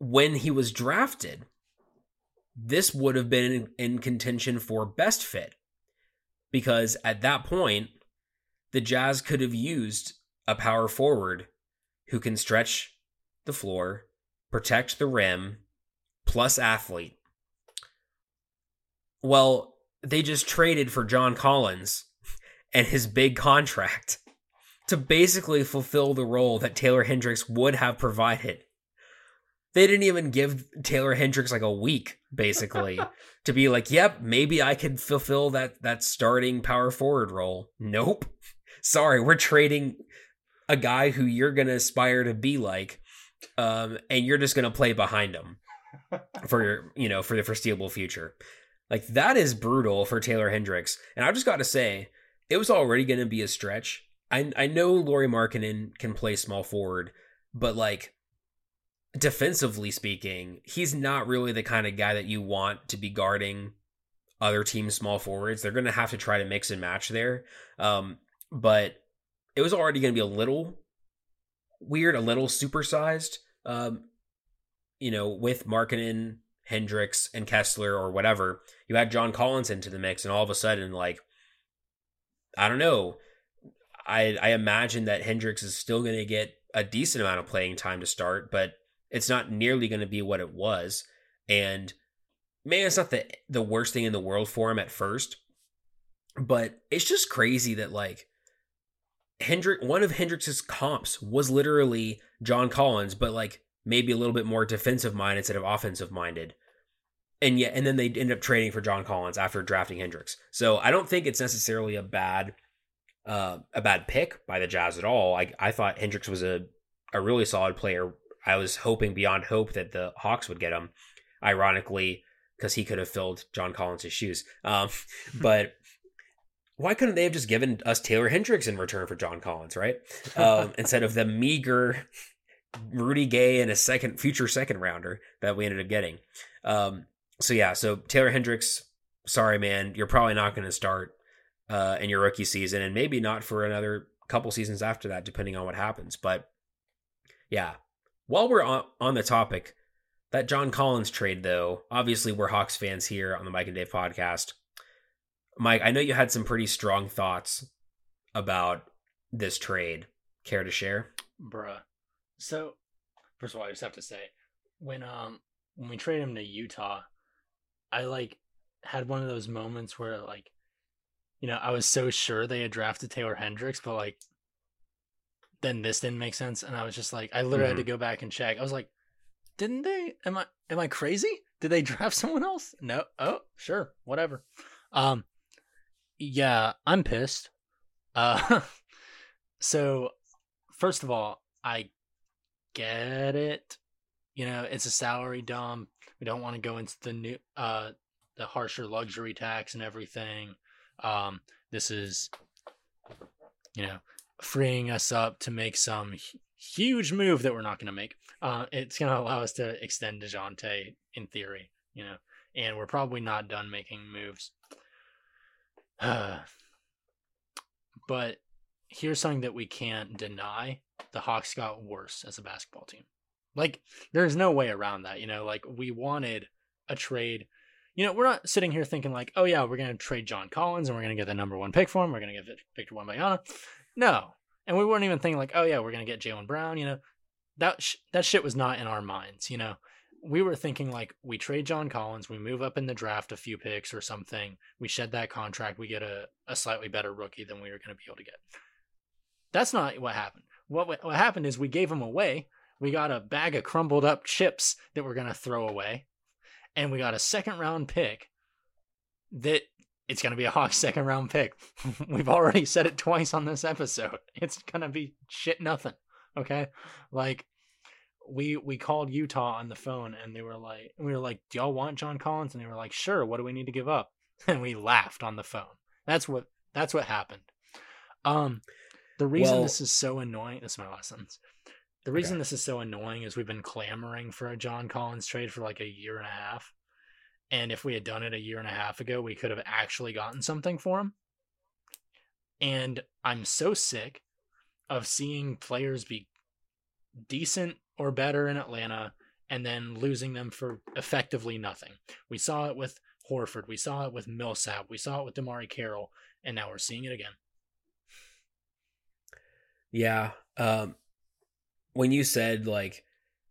when he was drafted, this would have been in contention for best fit because at that point, the Jazz could have used a power forward who can stretch the floor, protect the rim, plus athlete. Well, they just traded for John Collins [laughs] and his big contract [laughs] to basically fulfill the role that Taylor Hendricks would have provided they didn't even give Taylor Hendricks like a week basically [laughs] to be like, "Yep, maybe I could fulfill that that starting power forward role." Nope. [laughs] Sorry, we're trading a guy who you're going to aspire to be like um and you're just going to play behind him [laughs] for your, you know, for the foreseeable future. Like that is brutal for Taylor Hendricks. And I've just got to say, it was already going to be a stretch. I I know Lauri Markkanen can play small forward, but like defensively speaking, he's not really the kind of guy that you want to be guarding other teams' small forwards. They're going to have to try to mix and match there. Um, but it was already going to be a little weird, a little supersized. Um, you know, with Markkanen, Hendricks, and Kessler or whatever, you had John Collins into the mix, and all of a sudden, like, I don't know. I I imagine that Hendricks is still going to get a decent amount of playing time to start, but it's not nearly going to be what it was. And man, it's not the the worst thing in the world for him at first, but it's just crazy that like Hendrick, one of Hendricks's comps was literally John Collins, but like maybe a little bit more defensive minded instead of offensive minded. And yet, and then they end up trading for John Collins after drafting Hendricks. So I don't think it's necessarily a bad, uh, a bad pick by the Jazz at all. I I thought Hendricks was a a really solid player I was hoping beyond hope that the Hawks would get him. Ironically, because he could have filled John Collins' shoes. Um, [laughs] but why couldn't they have just given us Taylor Hendricks in return for John Collins, right? Um, [laughs] instead of the meager Rudy Gay and a second future second rounder that we ended up getting. Um, so yeah, so Taylor Hendricks sorry, man, you're probably not going to start uh, in your rookie season, and maybe not for another couple seasons after that, depending on what happens. But yeah, while we're on, on the topic, that John Collins trade, though, obviously we're Hawks fans here on the Mike and Dave podcast. Mike, I know you had some pretty strong thoughts about this trade. Care to share? Bruh. So, first of all, I just have to say, when um when we traded him to Utah, I like had one of those moments where like, you know, I was so sure they had drafted Taylor Hendricks, but like, then this didn't make sense, and I was just like, I literally mm-hmm. had to mm-hmm. go back and check. I was like, didn't they? Am I am I crazy? Did they [laughs] draft someone else? No. Oh, sure, whatever. Um, yeah, I'm pissed. Uh, [laughs] so first of all, I get it. You know, it's a salary dump. We don't want to go into the new uh the harsher luxury tax and everything. Um this is you know, freeing us up to make some huge move that we're not going to make. Uh it's going to allow us to extend Dejounte in theory, you know. And we're probably not done making moves. [sighs] But here's something that we can't deny the Hawks got worse as a basketball team. Like, there's no way around that. You know, like, we wanted a trade. You know, we're not sitting here thinking, like, oh, yeah, we're going to trade John Collins and we're going to get the number one pick for him. We're going to get Victor Wembanyama. No. And we weren't even thinking, like, oh, yeah, we're going to get Jaylen Brown. You know, that, sh- that shit was not in our minds. You know, we were thinking, like, we trade John Collins, we move up in the draft a few picks or something, we shed that contract, we get a, a slightly better rookie than we were going to be able to get. That's not what happened. What what happened is we gave them away. We got a bag of crumbled up chips that we're gonna throw away, and we got a second round pick. That it's gonna be a Hawks [laughs] second round pick. [laughs] We've already said it twice on this episode. [laughs] It's gonna be shit nothing. Okay, like we we called Utah on the phone and they were like we were like, Do y'all want John Collins? And they were like, Sure, what do we need to give up? And we laughed on the phone. That's what that's what happened. Um the reason well, this is so annoying, this is my last sentence. The reason okay. this is so annoying is we've been clamoring for a John Collins trade for like a year and a half. And if we had done it a year and a half ago, we could have actually gotten something for him. And I'm so sick of seeing players be decent or better in Atlanta and then losing them for effectively nothing. We saw it with Horford, we saw it with Millsap, we saw it with DeMarre Carroll, and now we're seeing it again. Yeah. Um, when you said like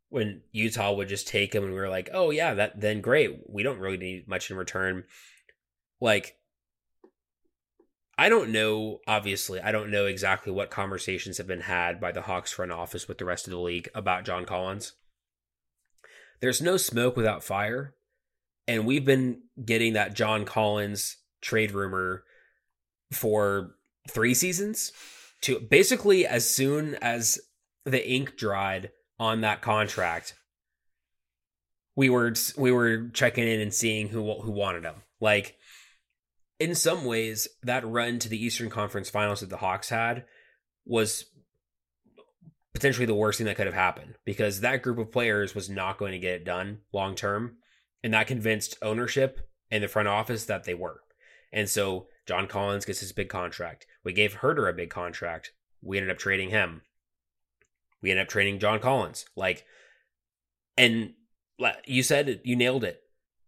when Utah would just take him and we were like, oh yeah, that then great. We don't really need much in return. Like I don't know, obviously, I don't know exactly what conversations have been had by the Hawks front office with the rest of the league about John Collins. There's no smoke without fire. And we've been getting that John Collins trade rumor for three seasons to basically as soon as the ink dried on that contract, we were we were checking in and seeing who who wanted him. Like in some ways, that run to the Eastern Conference Finals that the Hawks had was potentially the worst thing that could have happened because that group of players was not going to get it done long term, and that convinced ownership and the front office that they were. And so John Collins gets his big contract. We gave Huerter a big contract. We ended up trading him. We ended up trading John Collins. Like, and you said it, you nailed it.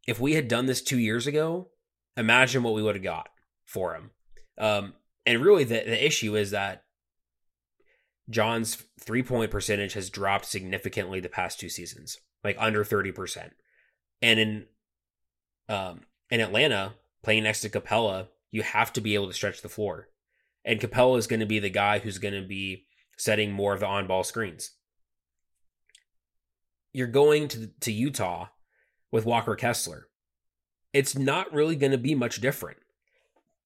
If we had done this two years ago, imagine what we would have got for him. Um, and really, the, the issue is that John's three point percentage has dropped significantly the past two seasons, like under 30%. And in um, in Atlanta, playing next to Capela, you have to be able to stretch the floor. And Capela is going to be the guy who's going to be setting more of the on ball screens. You're going to, to Utah with Walker Kessler. It's not really going to be much different.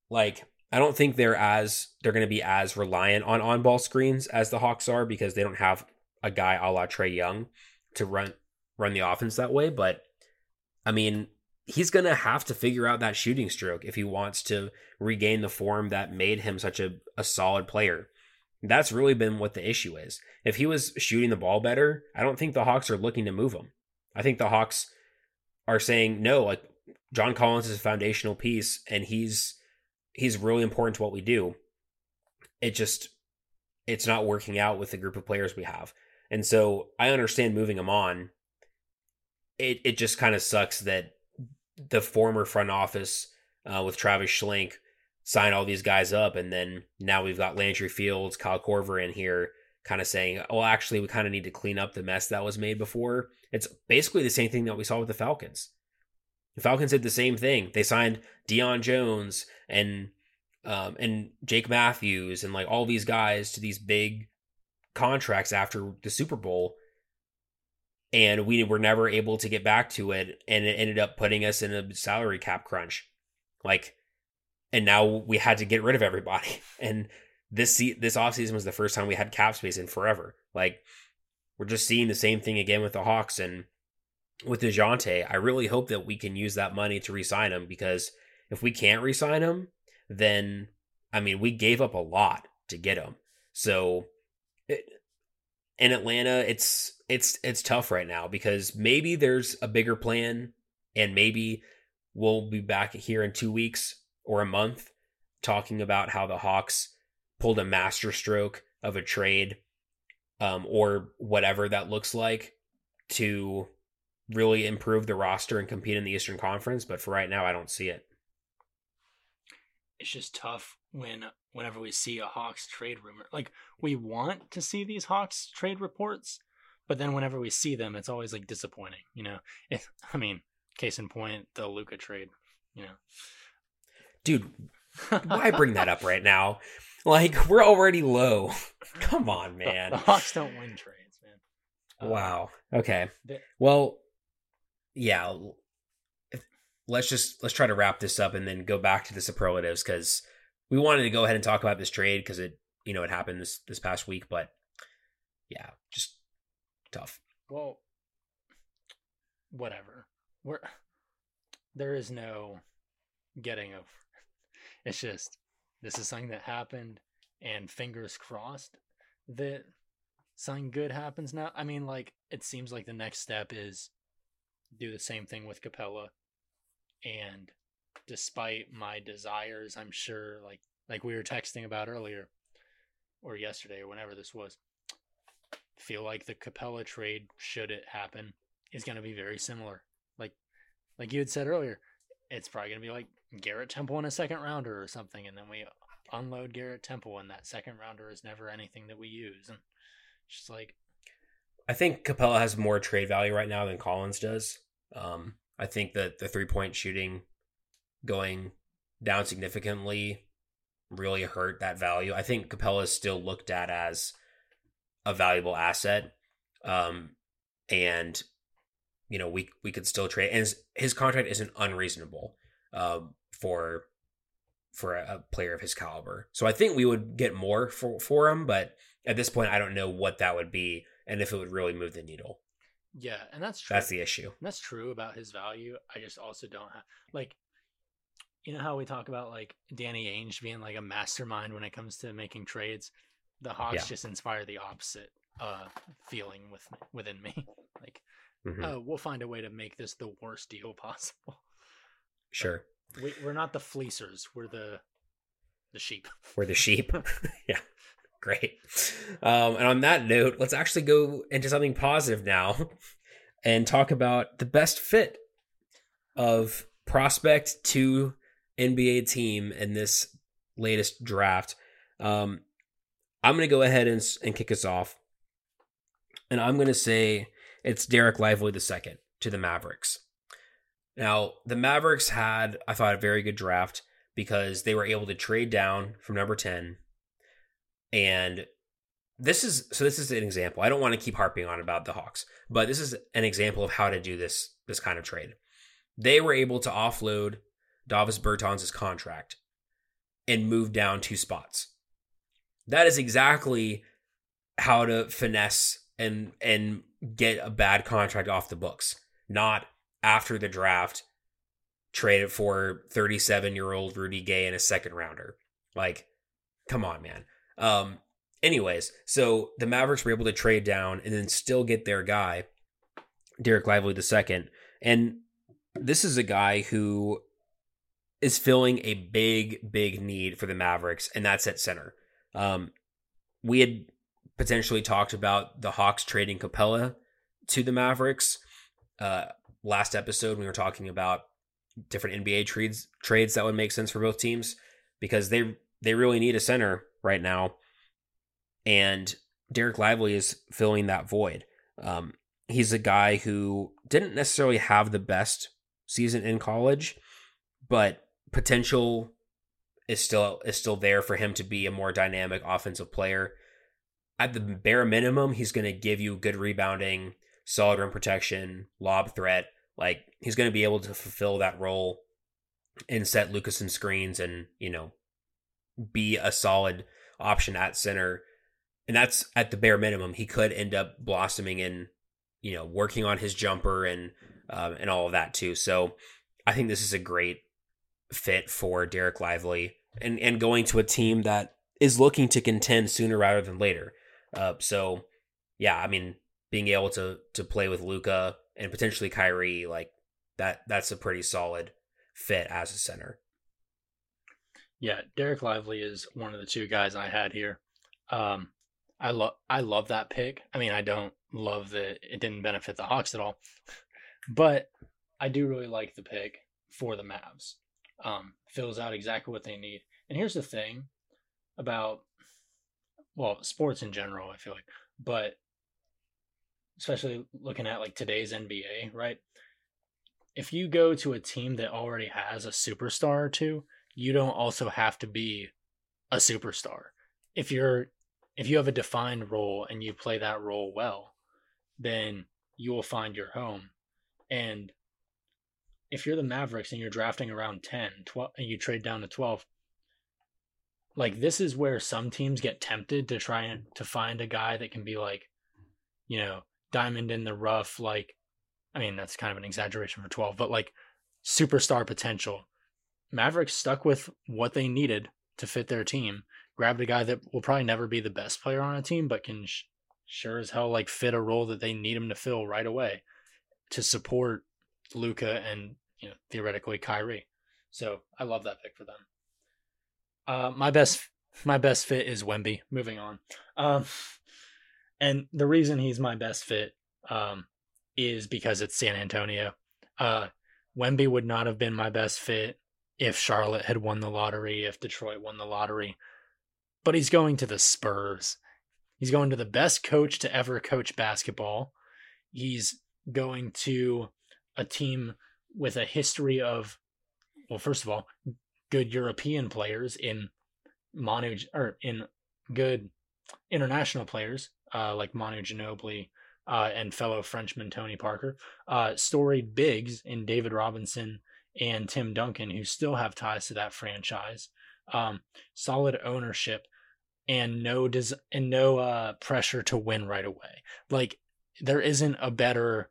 Like, I don't think they're as they're going to be as reliant on on ball screens as the Hawks are because they don't have a guy a la Trae Young to run run the offense that way. But I mean, he's going to have to figure out that shooting stroke if he wants to regain the form that made him such a, a solid player. That's really been what the issue is. If he was shooting the ball better, I don't think the Hawks are looking to move him. I think the Hawks are saying, no, like, John Collins is a foundational piece and he's he's really important to what we do. It just it's not working out with the group of players we have. And so I understand moving him on. It it just kind of sucks that the former front office uh, with Travis Schlenk signed all these guys up, and then now we've got Landry Fields, Kyle Korver in here, kind of saying, "Oh, actually, we kind of need to clean up the mess that was made before." It's basically the same thing that we saw with the Falcons. The Falcons did the same thing. They signed Deion Jones and um, and Jake Matthews and like all these guys to these big contracts after the Super Bowl. And we were never able to get back to it. And it ended up putting us in a salary cap crunch. Like, and now we had to get rid of everybody. [laughs] And this this offseason was the first time we had cap space in forever. Like, we're just seeing the same thing again with the Hawks and with Dejounte. I really hope that we can use that money to re-sign him because if we can't re-sign him, then I mean we gave up a lot to get him. So it, in Atlanta, it's it's it's tough right now because maybe there's a bigger plan, and maybe we'll be back here in two weeks or a month talking about how the Hawks pulled a masterstroke of a trade, um, or whatever that looks like to really improve the roster and compete in the Eastern Conference. But for right now, I don't see it it's just tough when whenever we see a Hawks trade rumor. Like we want to see these Hawks trade reports, but then whenever we see them, it's always like disappointing. You know, if, I mean, case in point, the Luka trade. You know, dude, [laughs] why bring that up right now? Like we're already low. [laughs] Come on, man. The, the Hawks don't win trades, man. Um, wow. Okay. Well, yeah let's just let's try to wrap this up and then go back to the superlatives because we wanted to go ahead and talk about this trade because it you know it happened this this past week, but yeah, just tough. Well, whatever. We're there is no getting over. It's just this is something that happened, and fingers crossed that something good happens now. I mean, like it seems like the next step is do the same thing with Capela. and despite my desires i'm sure like like we were texting about earlier or yesterday or whenever this was feel like the Capela trade should it happen is going to be very similar like like you had said earlier it's probably going to be like garrett temple in a second rounder or something and then we unload garrett temple and that second rounder is never anything that we use and just like i think Capela has more trade value right now than collins does um I think that the three point shooting going down significantly really hurt that value. I think Capela is still looked at as a valuable asset. Um, and you know, we we could still trade and his, his contract isn't unreasonable uh, for for a, player of his caliber. So I think we would get more for for him, but at this point I don't know what that would be and if it would really move the needle. Yeah, and that's true. That's the issue. And that's true about his value. I just also don't have like you know how we talk about like Danny Ainge being like a mastermind when it comes to making trades. The Hawks yeah. just inspire the opposite uh feeling with within me. [laughs] like mm-hmm. oh, we'll find a way to make this the worst deal possible. [laughs] Sure. We, we're not the fleecers. We're the the sheep. We're the sheep. [laughs] [laughs] yeah. Great. Um, and on that note, let's actually go into something positive now [laughs] and talk about the best fit of prospect to NBA team in this latest draft. Um, I'm going to go ahead and, and kick us off. And I'm going to say it's Dereck Lively the second to the Mavericks. Now, the Mavericks had, I thought, a very good draft because they were able to trade down from number 10 and this is so this is an example. I don't want to keep harping on about the Hawks, but this is an example of how to do this this kind of trade. They were able to offload Davis Bertans' contract and move down two spots. That is exactly how to finesse and and get a bad contract off the books. Not after the draft, trade it for 37 year old Rudy Gay and a second rounder. Like, come on, man. Um, anyways, so the Mavericks were able to trade down and then still get their guy, Dereck Lively the second. And this is a guy who is filling a big, big need for the Mavericks, and that's at center. Um, we had potentially talked about the Hawks trading Capela to the Mavericks. Uh, last episode, we were talking about different NBA trades trades that would make sense for both teams because they they really need a center right now, and Dereck Lively is filling that void. Um, he's a guy who didn't necessarily have the best season in college, but potential is still is still there for him to be a more dynamic offensive player. At the bare minimum, he's going to give you good rebounding, solid rim protection, lob threat. Like he's going to be able to fulfill that role and set Lucas in screens and, you know, be a solid option at center. And that's at the bare minimum. He could end up blossoming in, you know, working on his jumper and um, and all of that too. So I think this is a great fit for Dereck Lively and and going to a team that is looking to contend sooner rather than later. Uh, so yeah, I mean, being able to to play with Luka and potentially Kyrie, like that, that's a pretty solid fit as a center. Yeah, Dereck Lively is one of the two guys I had here. Um, I love I love that pick. I mean, I don't love that it didn't benefit the Hawks at all, [laughs] but I do really like the pick for the Mavs. Um, fills out exactly what they need. And here's the thing about well, sports in general, I feel like, but especially looking at like today's NBA, right? If you go to a team that already has a superstar or two, you don't also have to be a superstar. If you're if you have a defined role and you play that role well, then you will find your home. And if you're the Mavericks and you're drafting around 10, 12 and you trade down to 12, like this is where some teams get tempted to try and to find a guy that can be like, you know, diamond in the rough, like I mean, that's kind of an exaggeration for 12, but like superstar potential. Mavericks stuck with what they needed to fit their team, grabbed a guy that will probably never be the best player on a team, but can sh- sure as hell like fit a role that they need him to fill right away to support Luka and you know theoretically Kyrie. So I love that pick for them. Uh, my best my best fit is Wemby. Moving on, um, and the reason he's my best fit um, is because it's San Antonio. Uh, Wemby would not have been my best fit if Charlotte had won the lottery, if Detroit won the lottery. But he's going to the Spurs. He's going to the best coach to ever coach basketball. He's going to a team with a history of, well, first of all, good European players in Manu or in good international players uh, like Manu Ginobili uh, and fellow Frenchman Tony Parker, uh, storied bigs in David Robinson and Tim Duncan, who still have ties to that franchise. Um, solid ownership and no des- and no uh, pressure to win right away. Like there isn't a better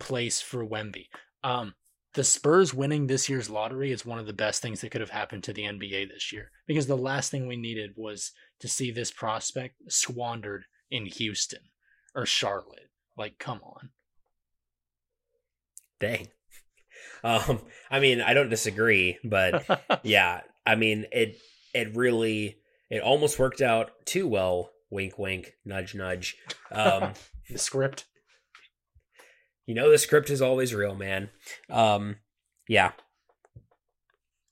place for Wemby. Um, the Spurs winning this year's lottery is one of the best things that could have happened to the NBA this year because the last thing we needed was to see this prospect squandered in Houston or Charlotte. Like, come on. Dang. [laughs] Um, I mean, I don't disagree, but [laughs] yeah, I mean, it it really it almost worked out too well. Wink, wink, nudge, nudge. Um, [laughs] the script. You know, the script is always real, man. Um, yeah.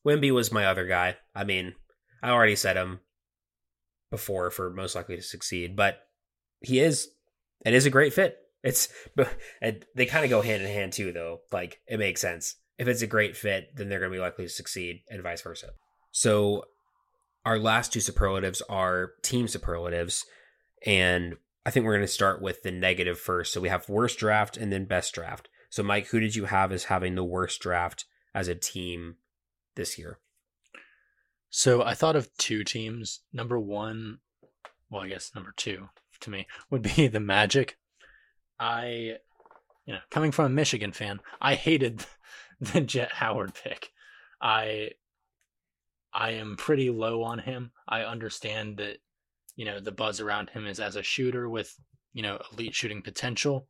Wemby was my other guy. I mean, I already said him before for most likely to succeed, but he is it is a great fit. It's they kind of go hand in hand too, though. Like it makes sense. If it's a great fit, then they're going to be likely to succeed, and vice versa. So, our last two superlatives are team superlatives, and I think we're going to start with the negative first. So we have worst draft and then best draft. So, Mike, who did you have as having the worst draft as a team this year? So I thought of two teams. Number one, well, I guess number two to me would be [laughs] the Magic. I, you know, coming from a Michigan fan, I hated [laughs] the Jett Howard pick. I, I am pretty low on him. I understand that, you know, the buzz around him is as a shooter with, you know, elite shooting potential.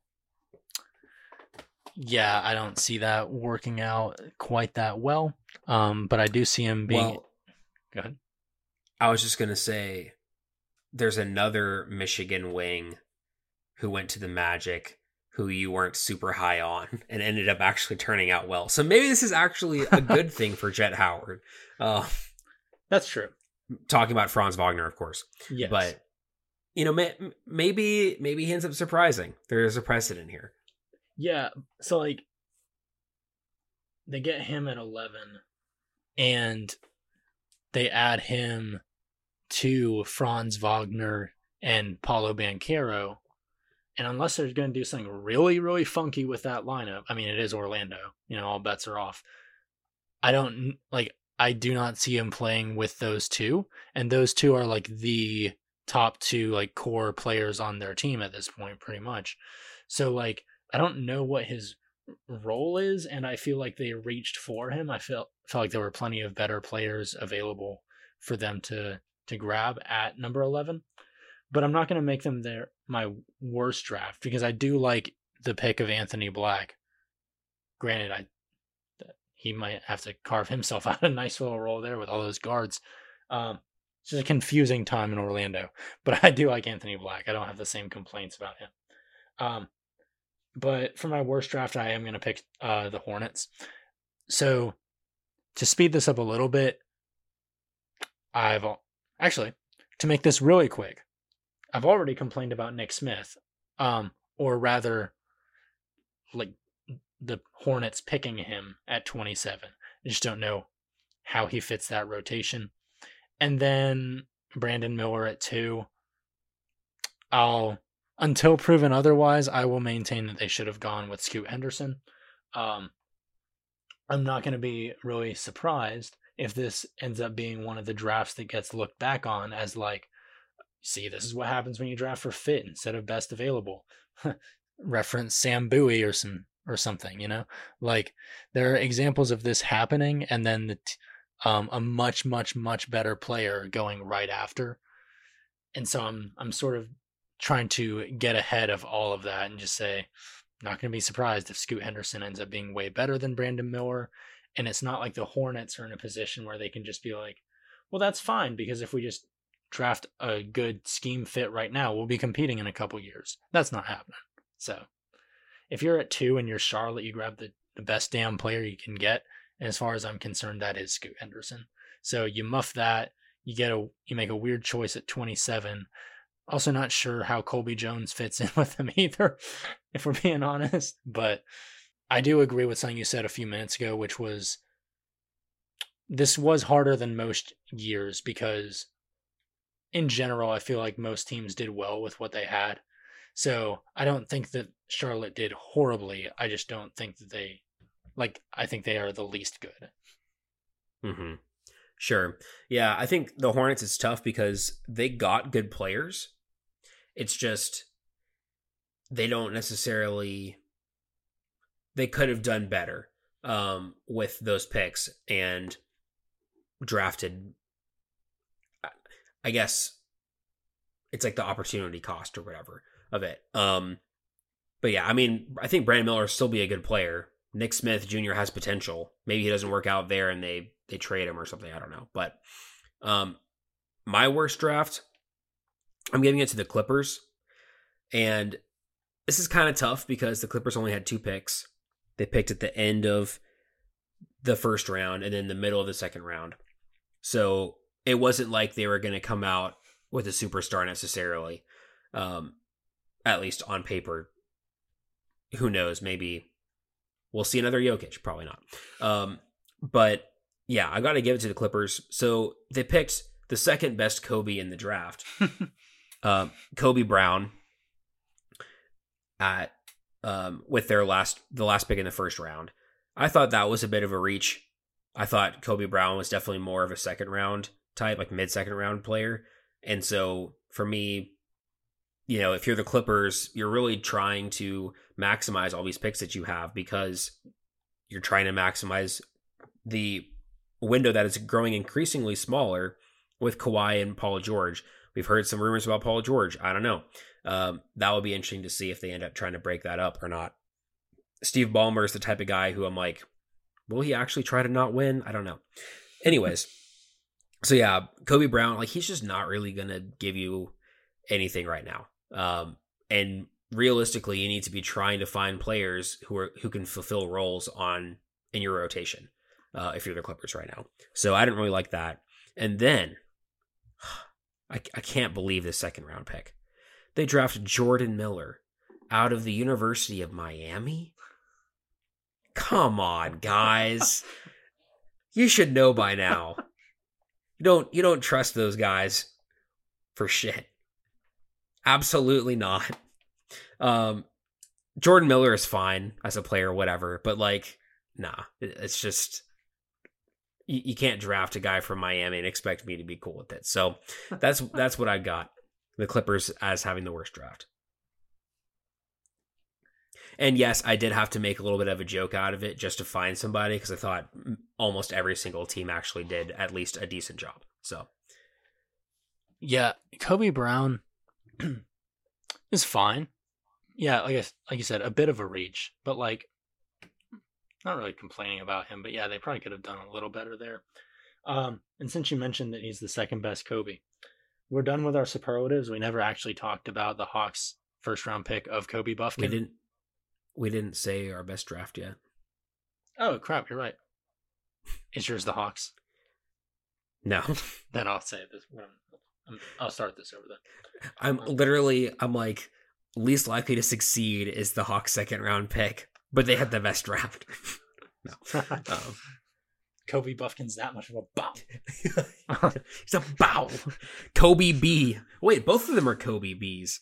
yeah, I don't see that working out quite that well. Um, but I do see him being. Well, Go ahead. I was just gonna say, there's another Michigan wing who went to the Magic who you weren't super high on [laughs] and ended up actually turning out well. So maybe this is actually a good thing for Jett [laughs] Howard. Uh, That's true. talking about Franz Wagner, of course, Yes. but you know, may, maybe maybe he ends up surprising. There is a precedent here. Yeah, so like they get him at 11 and they add him to Franz Wagner and Paolo Banchero. And unless they're going to do something really, really funky with that lineup, I mean, it is Orlando, you know, all bets are off. I don't like, I do not see him playing with those two. And those two are like the top two, like core players on their team at this point, pretty much. So, like, I don't know what his role is, and I feel like they reached for him. I felt felt like there were plenty of better players available for them to to grab at number eleven. But I'm not going to make them their my worst draft because I do like the pick of Anthony Black. Granted, I he might have to carve himself [laughs] out a nice little role there with all those guards. Um, it's just a confusing time in Orlando, but [laughs] I do like Anthony Black. I don't have the same complaints about him. Um, but for my worst draft, I am going to pick uh, the Hornets. So to speed this up a little bit, I've actually to make this really quick. I've already complained about Nick Smith, um, or rather, like the Hornets picking him at 27. I just don't know how he fits that rotation. And then Brandon Miller at two. I'll until proven otherwise, I will maintain that they should have gone with Scoot Henderson. Um, I'm not going to be really surprised if this ends up being one of the drafts that gets looked back on as like, see, this is what happens when you draft for fit instead of best available. [laughs] Reference Sam Bowie or some or something, you know. Like there are examples of this happening, and then the t- um, a much much much better player going right after. And so I'm I'm sort of trying to get ahead of all of that and just say, not going to be surprised if Scoot Henderson ends up being way better than Brandon Miller. And it's not like the Hornets are in a position where they can just be like, well, that's fine because if we just draft a good scheme fit right now, we'll be competing in a couple years. That's not happening. So if you're at two and you're Charlotte, you grab the, the best damn player you can get. And as far as I'm concerned, that is Scoot Henderson. So you muff that, you get a you make a weird choice at 27 also, not sure how Colby Jones fits in [laughs] with them either, if we're being honest. But I do agree with something you said a few minutes ago, which was this was harder than most years because, in general, I feel like most teams did well with what they had. So I don't think that Charlotte did horribly. I just don't think that they, like, I think they are the least good. Mm-hmm. Sure. Yeah, I think the Hornets is tough because they got good players. It's just they don't necessarily they could have done better um, with those picks and drafted I guess it's like the opportunity cost or whatever of it. Um, but yeah, I mean, I think Brandon Miller will still be a good player. Nick Smith Jr. has potential. Maybe he doesn't work out there and they they trade him or something. I don't know. But um, my worst draft, I'm giving it to the Clippers, and this is kind of tough because the Clippers only had two picks. They picked at the end of the first round and then the middle of the second round. So it wasn't like they were going to come out with a superstar necessarily, um, at least on paper. Who knows? Maybe we'll see another Jokic. Probably not. Um, but yeah, I got to give it to the Clippers. So they picked the second best Kobe in the draft, uh, [laughs] Kobe Brown, at um, with their last the last pick in the first round. I thought that was a bit of a reach. I thought Kobe Brown was definitely more of a second round type, like mid second round player. And so for me, you know, if you're the Clippers, you're really trying to maximize all these picks that you have because you're trying to maximize the window that is growing increasingly smaller with Kawhi and Paul George. We've heard some rumors about Paul George. I don't know. Um, that would be interesting to see if they end up trying to break that up or not. Steve Ballmer is the type of guy who I'm like, will he actually try to not win? I don't know. Anyways, so yeah, Kobe Brown, like he's just not really gonna give you anything right now. Um, and realistically, you need to be trying to find players who are who can fulfill roles on in your rotation. Uh, if you're the Clippers right now, so I didn't really like that. And then [sighs] I, I can't believe this second round pick. They drafted Jordan Miller out of the University of Miami. Come on, guys. you should know by now. You don't you don't trust those guys for shit. Absolutely not. Um Jordan Miller is fine as a player, whatever, but like, nah, it's just you, you can't draft a guy from Miami and expect me to be cool with it. So that's that's what I got. The Clippers as having the worst draft. And yes, I did have to make a little bit of a joke out of it just to find somebody because I thought almost every single team actually did at least a decent job. So, yeah, Kobe Brown [clears throat] is fine. Yeah, like I, guess like you said, a bit of a reach, but like not really complaining about him. But yeah, they probably could have done a little better there. Um, and since you mentioned that he's the second best Kobe, we're done with our superlatives. We never actually talked about the Hawks' first round pick of Kobe Buffkin. We didn't we didn't say our best draft yet. Oh crap! You're right. Is yours the Hawks? No. [laughs] then I'll say this. i I'll start this over then. I'm literally. I'm like least likely to succeed is the Hawks' second round pick, but they had the best draft. [laughs] no. [laughs] Um, Kobe Buffkin's that much of a bow. [laughs] He's a bow. Kobe B. Wait, both of them are Kobe B's.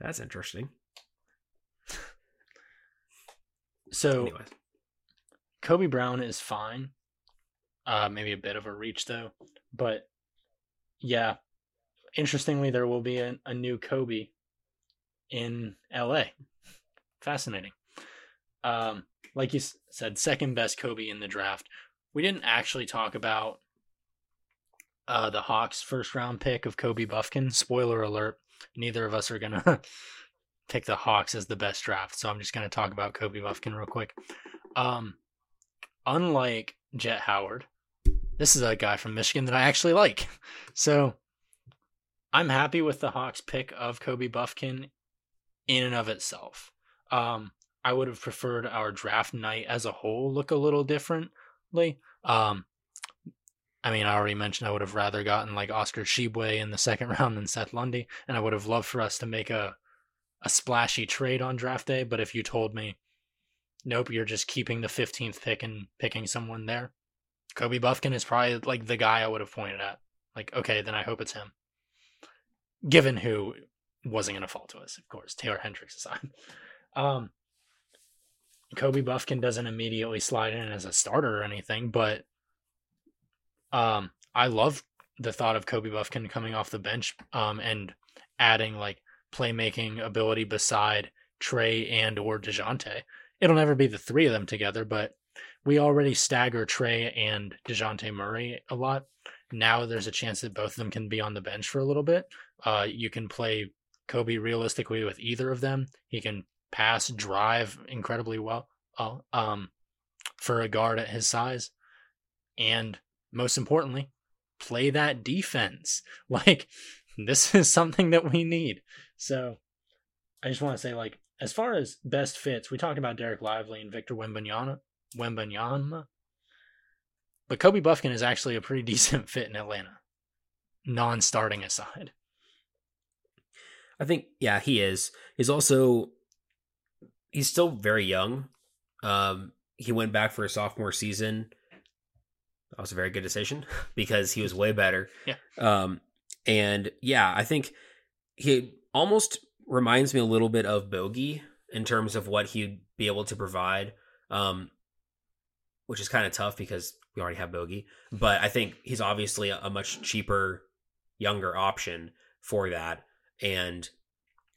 That's interesting. So, anyway. Kobe Brown is fine. Uh, maybe a bit of a reach though, but yeah. Interestingly, there will be a, a new Kobe in LA. Fascinating. Um, like you said, second best Kobe in the draft. We didn't actually talk about uh, the Hawks' first round pick of Kobe Buffkin. Spoiler alert: neither of us are gonna [laughs] pick the Hawks as the best draft. So I'm just to talk about Kobe Buffkin real quick. Um, unlike Jett Howard, this is a guy from Michigan that I actually like. [laughs] So I'm happy with the Hawks pick of Kobe Buffkin in and of itself. Um, I would have preferred our draft night as a whole look a little differently. Um, I mean, I already mentioned I would have rather gotten like Oscar Tshiebwe in the second [laughs] round than Seth Lundy, and I would have loved for us to make a a splashy trade on draft day, but if you told me, nope, you're just keeping the 15th pick and picking someone there, Kobe Buffkin is probably like the guy I would have pointed at. Like, okay, then I hope it's him. Given who wasn't going to fall to us, of course, Taylor Hendricks aside. Um, Kobe Buffkin doesn't immediately slide in as a starter or anything, but um, I love the thought of Kobe Buffkin coming off the bench um, and adding like playmaking ability beside Trey and or Dejounte. It'll never be the three of them together, but we already stagger Trey and Dejounte Murray a lot. Now there's a chance that both of them can be on the bench for a little bit. Uh, you can play Kobe realistically with either of them. He can pass, drive incredibly well um, for a guard at his size. And most importantly, play that defense. [laughs] Like, this is something that we need. So I just want to say, like, as far as best fits, we talked about Dereck Lively and Victor Wembanyama, Wembanyama, but Kobe Buffkin is actually a pretty [laughs] decent fit in Atlanta, non-starting aside. I think, yeah, he is. He's also he's still very young. Um, he went back for a sophomore season. That was a very good decision [laughs] because he was way better. Yeah. Um, and yeah, I think he almost reminds me a little bit of Bogey in terms of what he'd be able to provide. Um, which is kind of tough because we already have Bogey, but I think he's obviously a, a much cheaper, younger option for that. And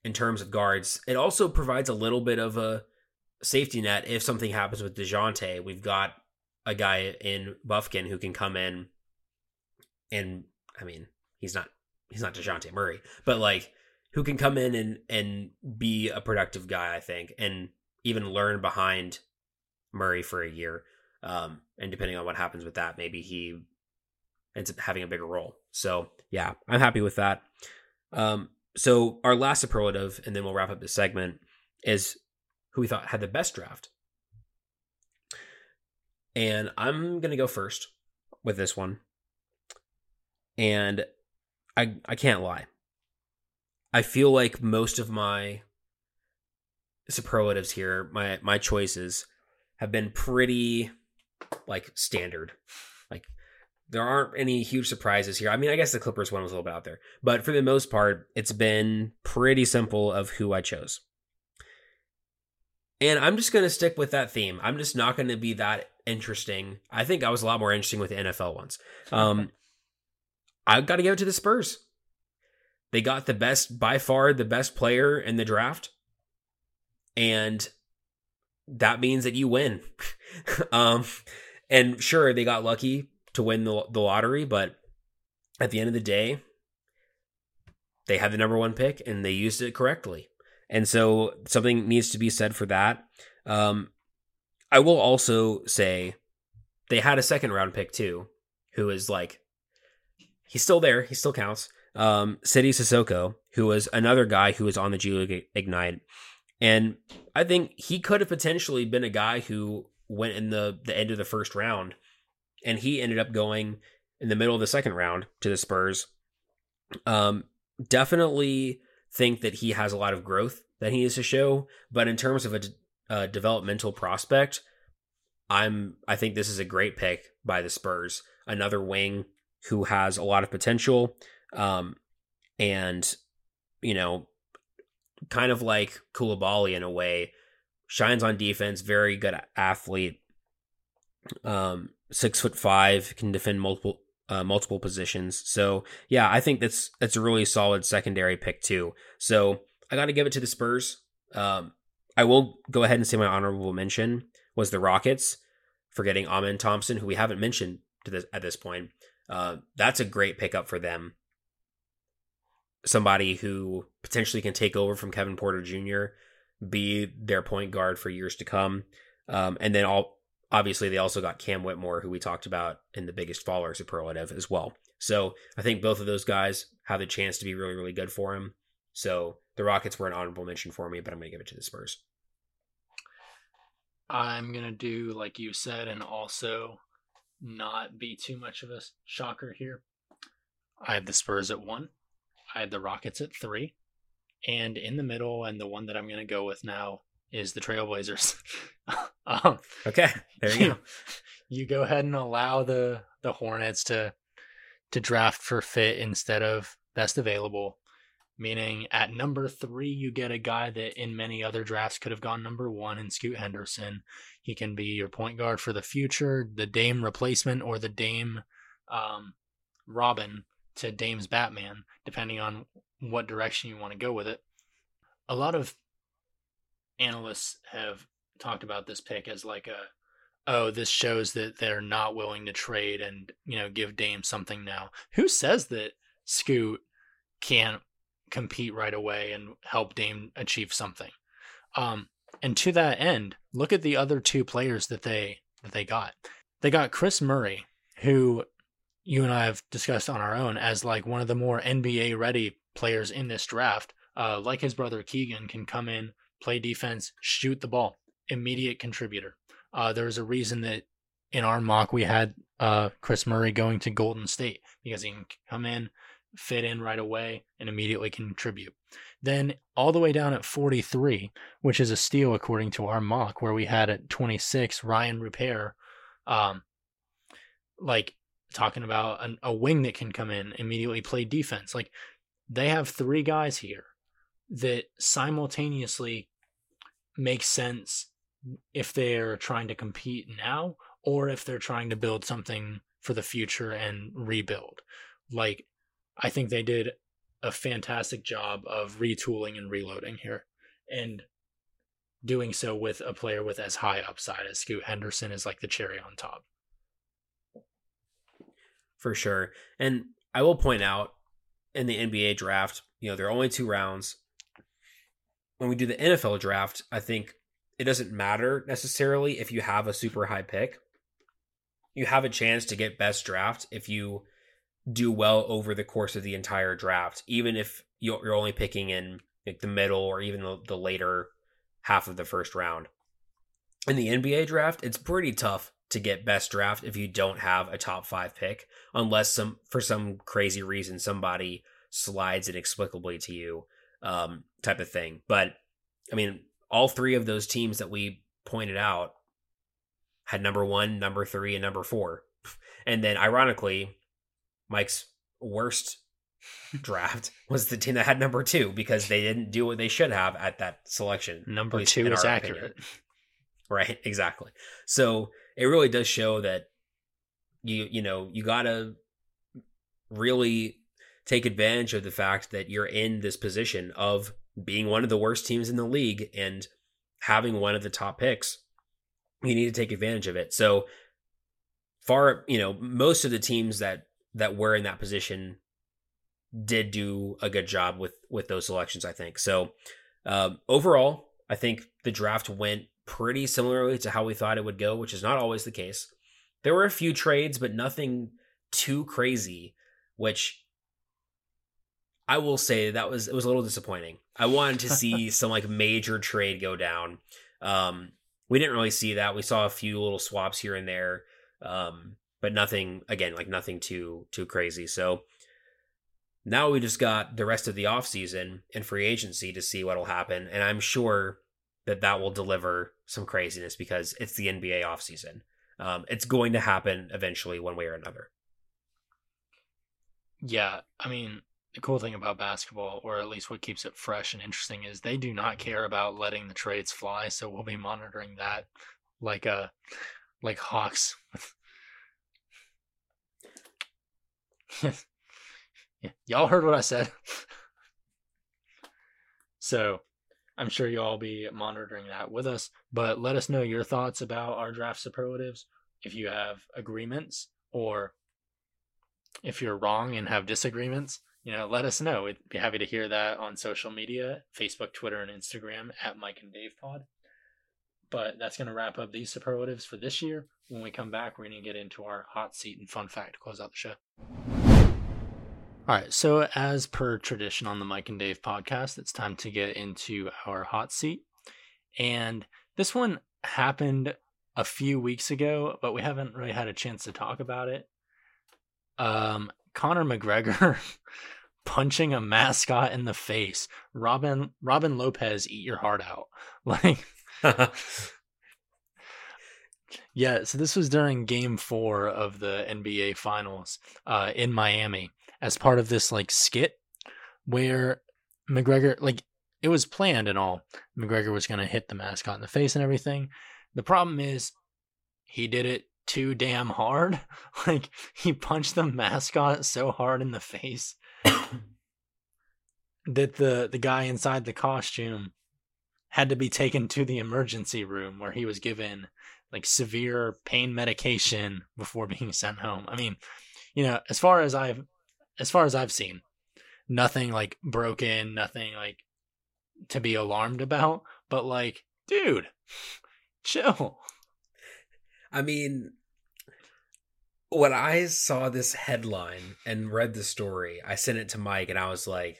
in terms of guards, it also provides a little bit of a safety net if something happens with Dejounte. We've got a guy in Buffkin who can come in and I mean, he's not he's not Dejounte Murray, but like who can come in and and be a productive guy, I think. And even learn behind Murray for a year. Um, and depending on what happens with that, maybe he ends up having a bigger role. So yeah, I'm happy with that. Um, so our last superlative, and then we'll wrap up this segment, is who we thought had the best draft. And I'm gonna go first with this one. And I I can't lie. I feel like most of my superlatives here, my my choices have been pretty like standard. There aren't any huge surprises here. I mean, I guess the Clippers one was a little bit out there, but for the most part, it's been pretty simple of who I chose. And I'm just going to stick with that theme. I'm just not going to be that interesting. I think I was a lot more interesting with the NFL ones. Um, I've got to give it to the Spurs. They got the best, by far, the best player in the draft. And that means that you win. [laughs] um, and sure, they got lucky to win the, the lottery, but at the end of the day, they had the number one pick and they used it correctly. And so something needs to be said for that. Um, I will also say they had a second round pick too, who is like, he's still there. He still counts. Um, Sidy Cissoko, who was another guy who was on the G League Ignite. And I think he could have potentially been a guy who went in the, the end of the first round. And he ended up going in the middle of the second round to the Spurs. Um, definitely think that he has a lot of growth that he needs to show. But in terms of a, developmental prospect, I'm I think this is a great pick by the Spurs. Another wing who has a lot of potential, um, and you know kind of like Coulibaly in a way. Shines on defense, very good athlete. Um, six foot five, can defend multiple uh, multiple positions. So yeah, I think that's that's a really solid secondary pick too. So I got to give it to the Spurs. Um, I will go ahead and say my honorable mention was the Rockets for getting Amen Thompson, who we haven't mentioned to this at this point. Uh, that's a great pickup for them somebody who potentially can take over from Kevin Porter Jr., be their point guard for years to come. Um, and then all obviously they also got Cam Whitmore, who we talked about in the biggest faller superlative as well. So I think both of those guys have a chance to be really, really good for him. So the Rockets were an honorable mention for me, but I'm going to give it to the Spurs. I'm going to do like you said, and also not be too much of a shocker here. I have the Spurs at one. I had the Rockets at three. And in the middle, and the one that I'm going to go with now is the Trailblazers. [laughs] um, okay, there you, go. You go ahead and allow the the Hornets to to draft for fit instead of best available. Meaning at number three, you get a guy that in many other drafts could have gone number one in Scoot Henderson. He can be your point guard for the future, the Dame replacement, or the Dame um, Robin to Dame's Batman, depending on what direction you want to go with it. A lot of analysts have talked about this pick as like a oh this shows that they're not willing to trade and you know give Dame something now. Who says that Scoot can't compete right away and help Dame achieve something? Um, and to that end, look at the other two players that they that they got. They got Kris Murray, who you and I have discussed on our own as like one of the more NBA ready players in this draft. Uh, like his brother Keegan can come in, play defense, shoot the ball, immediate contributor. Uh, there was a reason that in our mock we had uh, Kris Murray going to Golden State because he can come in, fit in right away, and immediately contribute. Then all the way down at 43, which is a steal according to our mock, where we had at 26 Rayan Rupert. Um, like talking about an, a wing that can come in immediately play defense. Like they have three guys here that simultaneously make sense if they're trying to compete now or if they're trying to build something for the future and rebuild. Like I think they did a fantastic job of retooling and reloading here and doing so with a player with as high upside as Scoot Henderson is like the cherry on top for sure. And I will point out in the NBA draft, you know, there are only two rounds. When we do the NFL draft, I think it doesn't matter necessarily if you have a super high pick. You have a chance to get best draft if you do well over the course of the entire draft, even if you're only picking in like the middle or even the, later half of the first round. In the NBA draft, it's pretty tough to get best draft if you don't have a top five pick, unless some for some crazy reason somebody slides inexplicably to you, um, type of thing. But I mean, all three of those teams that we pointed out had number one, number three, and number four. [laughs] And then ironically, Mike's worst [laughs] draft was the team that had number two because they didn't do what they should have at that selection. Number two is accurate. Opinion. Right, [laughs] exactly. So it really does show that you you know you gotta really take advantage of the fact that you're in this position of being one of the worst teams in the league and having one of the top picks. You need to take advantage of it. So far, you know, most of the teams that that were in that position did do a good job with with those selections. I think so. Um, overall, I think the draft went pretty similarly to how we thought it would go, which is not always the case. There were a few trades, but nothing too crazy, which I will say that was it was a little disappointing. I wanted to see some like major trade go down. Um, we didn't really see that. We saw a few little swaps here and there, um, but nothing again like nothing too too crazy. So now we just got the rest of the offseason and free agency to see what'll happen. And I'm sure that that will deliver some craziness because it's the NBA offseason. Um, it's going to happen eventually, one way or another. Yeah. I mean, the cool thing about basketball, or at least what keeps it fresh and interesting, is they do not care about letting the trades fly. So we'll be monitoring that like a uh, like hawks. [laughs] Yeah, y'all heard what I said. so I'm sure you'll all be monitoring that with us. But let us know your thoughts about our draft superlatives. If you have agreements or if you're wrong and have disagreements, you know, let us know. We'd be happy to hear that on social media Facebook, Twitter, and Instagram at Mike and Dave Pod. But that's going to wrap up these superlatives for this year. When we come back, we're going to get into our hot seat and fun fact to close out the show. All right, so as per tradition on the Mike and Dave podcast, it's time to get into our hot seat. And this one happened a few weeks ago, but we haven't really had a chance to talk about it. Um, Conor McGregor [laughs] punching a mascot in the face. Robin Robin Lopez, eat your heart out. [laughs] Like Yeah, so this was during game four of the NBA finals uh, in Miami as part of this like skit where McGregor like it was planned and all. McGregor was gonna hit the mascot in the face and everything. The problem is he did it too damn hard. [laughs] Like he punched the mascot so hard in the face [coughs] that the the guy inside the costume had to be taken to the emergency room where he was given like severe pain medication before [laughs] being sent home. I mean, you know, as far as I've as far as I've seen, nothing like broken, nothing like to be alarmed about, but like, dude, [laughs] chill. I mean, when I saw this headline and read the story, I sent it to Mike and I was like,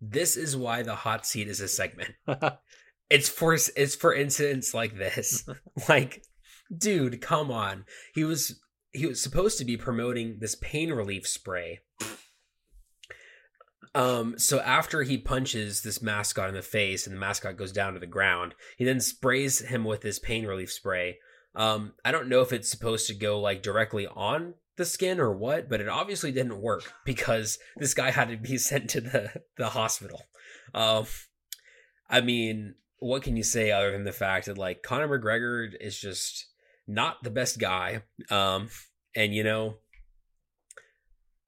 this is why the hot seat is a segment. [laughs] it's for it's for incidents like this. [laughs] [laughs] like, dude, come on. He was he was supposed to be promoting this pain relief spray. Um, so after he punches this mascot in the face and the mascot goes down to the ground, he then sprays him with this pain relief spray. Um, I don't know if it's supposed to go like directly on the skin or what, but it obviously didn't work [laughs] because this guy had to be [laughs] sent to the the hospital. Um, I mean, what can you say other than the fact that like Conor McGregor is just not the best guy. Um, and you know,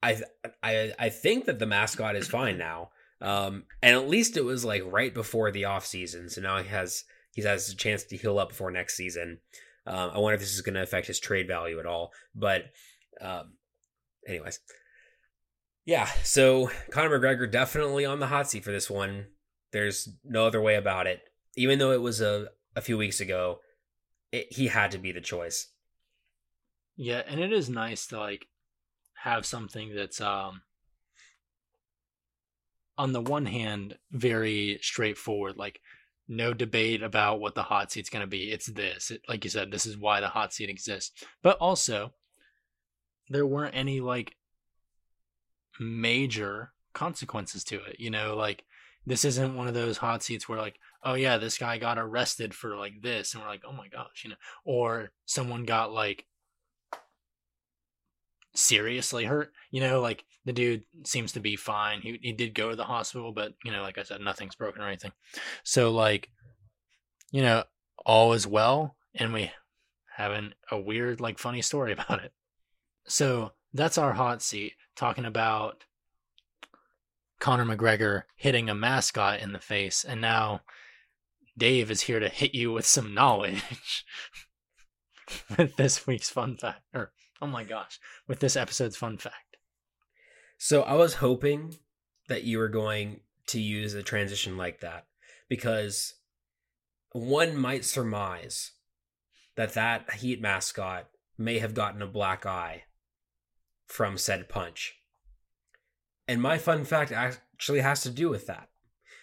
I I I think that the mascot is fine now. Um, and at least it was like right before the off season, so now he has he has a chance to heal up before next season. Um, I wonder if this is going to affect his trade value at all. But, um, anyways, yeah. So Conor McGregor definitely on the hot seat for this one. There's no other way about it. Even though it was a a few weeks ago, it, he had to be the choice. Yeah, and it is nice to like have something that's um on the one hand very straightforward like no debate about what the hot seat's going to be. It's this. It, like you said this is why the hot seat exists. But also there weren't any like major consequences to it you know? Like this isn't one of those hot seats where like oh yeah this guy got arrested for like this and we're like oh my gosh you know? Or someone got like seriously hurt. You know, like the dude seems to be fine. He he did go to the hospital, but you know, like I said, nothing's broken or anything. So like, you know, all is well, and we having a weird, like, funny story [laughs] about it. So that's our hot seat talking about Conor McGregor hitting a mascot in the face, and now Dave is here to hit you with some knowledge [laughs] with this week's fun fact or Oh my gosh, with this episode's fun fact. So I was hoping that you were going to use a transition like that because one might surmise that that Heat mascot may have gotten a black eye from said punch. And my fun fact actually has to do with that.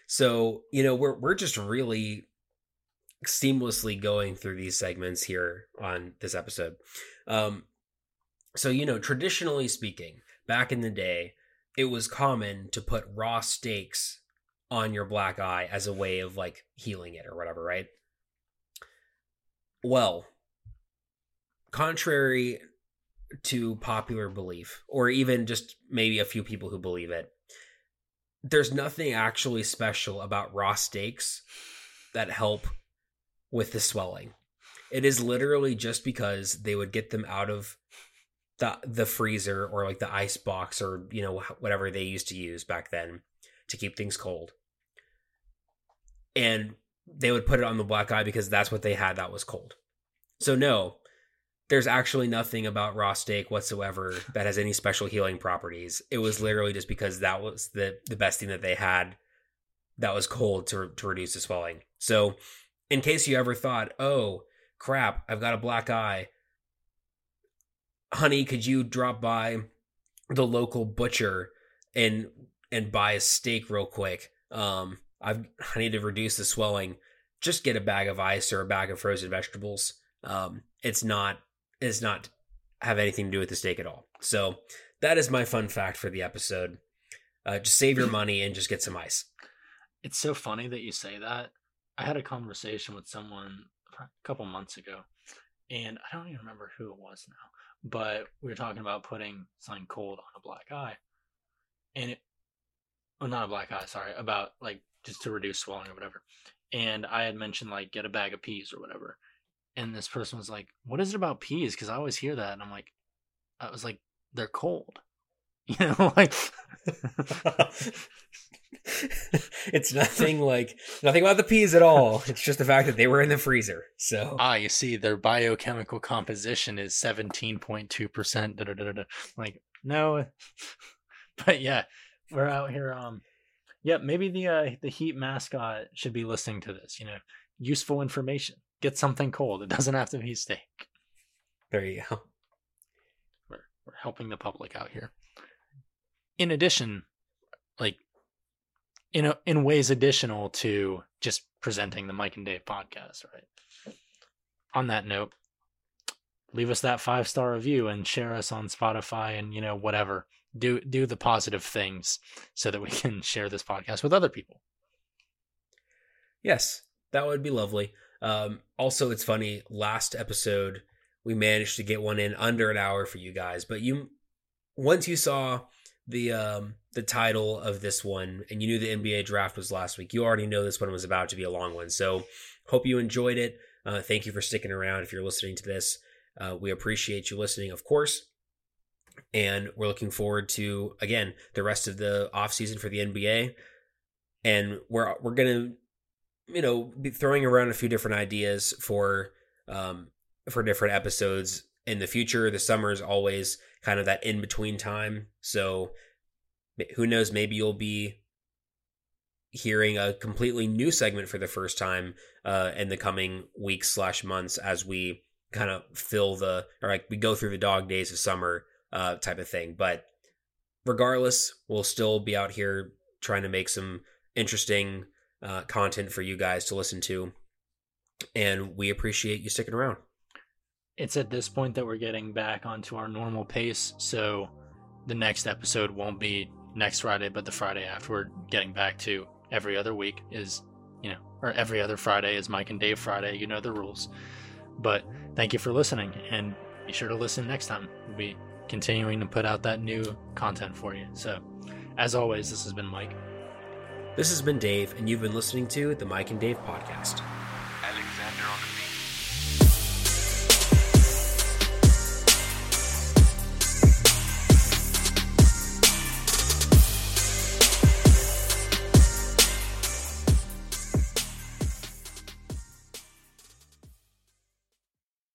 So, you know, we're we're just really seamlessly going through these segments here on this episode. Um, so, you know, traditionally speaking, back in the day, it was common to put raw steaks on your black eye as a way of like healing it or whatever, right? Well, contrary to popular belief, or even just maybe a few people who believe it, there's nothing actually special about raw steaks that help with the swelling. It is literally just because they would get them out of the the freezer or like the ice box or you know whatever they used to use back then to keep things cold. And they would put it on the black eye because that's what they had that was cold. So no, there's actually nothing about raw steak whatsoever that has any special healing properties. It was literally just because that was the the best thing that they had that was cold to to reduce the swelling. So in case you ever thought, "Oh, crap, I've got a black eye honey, could you drop by the local butcher and and buy a steak real quick? Um, I've I need to reduce the swelling. Just get a bag of ice or a bag of frozen vegetables. Um, it's not it's not have anything to do with the steak at all. So that is my fun fact for the episode. Uh, just save your money and just get some ice. It's so funny that you say that. I had a conversation with someone a couple months ago, and I don't even remember who it was now but we were talking about putting something cold on a black eye, and it, well, not a black eye, sorry, about like just to reduce swelling or whatever. And I had mentioned like get a bag of peas or whatever, and this person was like, "What is it about peas?" Because I always hear that, and I'm like, I was like, they're cold, [laughs] you know, like. [laughs] [laughs] [laughs] it's nothing like nothing about the peas at all. It's just the fact that they were in the freezer. So ah, you see, their biochemical composition is seventeen point two percent. Like no, [laughs] but yeah, we're out here. Um, yeah, maybe the uh, the Heat mascot should be listening to this. You know, useful information. Get something cold. It doesn't have to be steak. There you go. We're we're helping the public out here. In addition, like in a, in ways additional to just presenting the Mike and Dave podcast, right? On that note, leave us that five star review and share us on Spotify and you know whatever. Do do the positive things so that we [laughs] can share this podcast with other people. Yes, that would be lovely. Um, also, it's funny. Last episode, we managed to get one in under an hour for you guys, but you once you saw the um, the title of this one and you knew the NBA draft was last week, you already know this one was about to be a long one. So hope you enjoyed it. Uh, thank you for sticking around. If you're listening to this, uh, we appreciate you listening, of course. And we're looking forward to again the rest of the off season for the NBA. And we're we're gonna, you know, be throwing around a few different ideas for um, for different episodes in the future. The summer is always kind of that in between time. So who knows? Maybe you'll be hearing a completely new segment for the first time uh, in the coming weeks slash months as we kind of fill the or like we go through the dog days of summer uh, type of thing. But regardless, we'll still be out here trying to make some interesting uh, content for you guys to listen to, and we appreciate you sticking around. It's at this point that we're getting back onto our normal pace, so the next episode won't be next Friday, but the Friday after. We're getting back to every other week is, you know, or every other Friday is Mike and Dave Friday. You know the rules. But thank you for listening, and be sure to listen next time. We'll be continuing to put out that new content for you. So, as always, this has been Mike. This has been Dave, and you've been listening to the Mike and Dave podcast.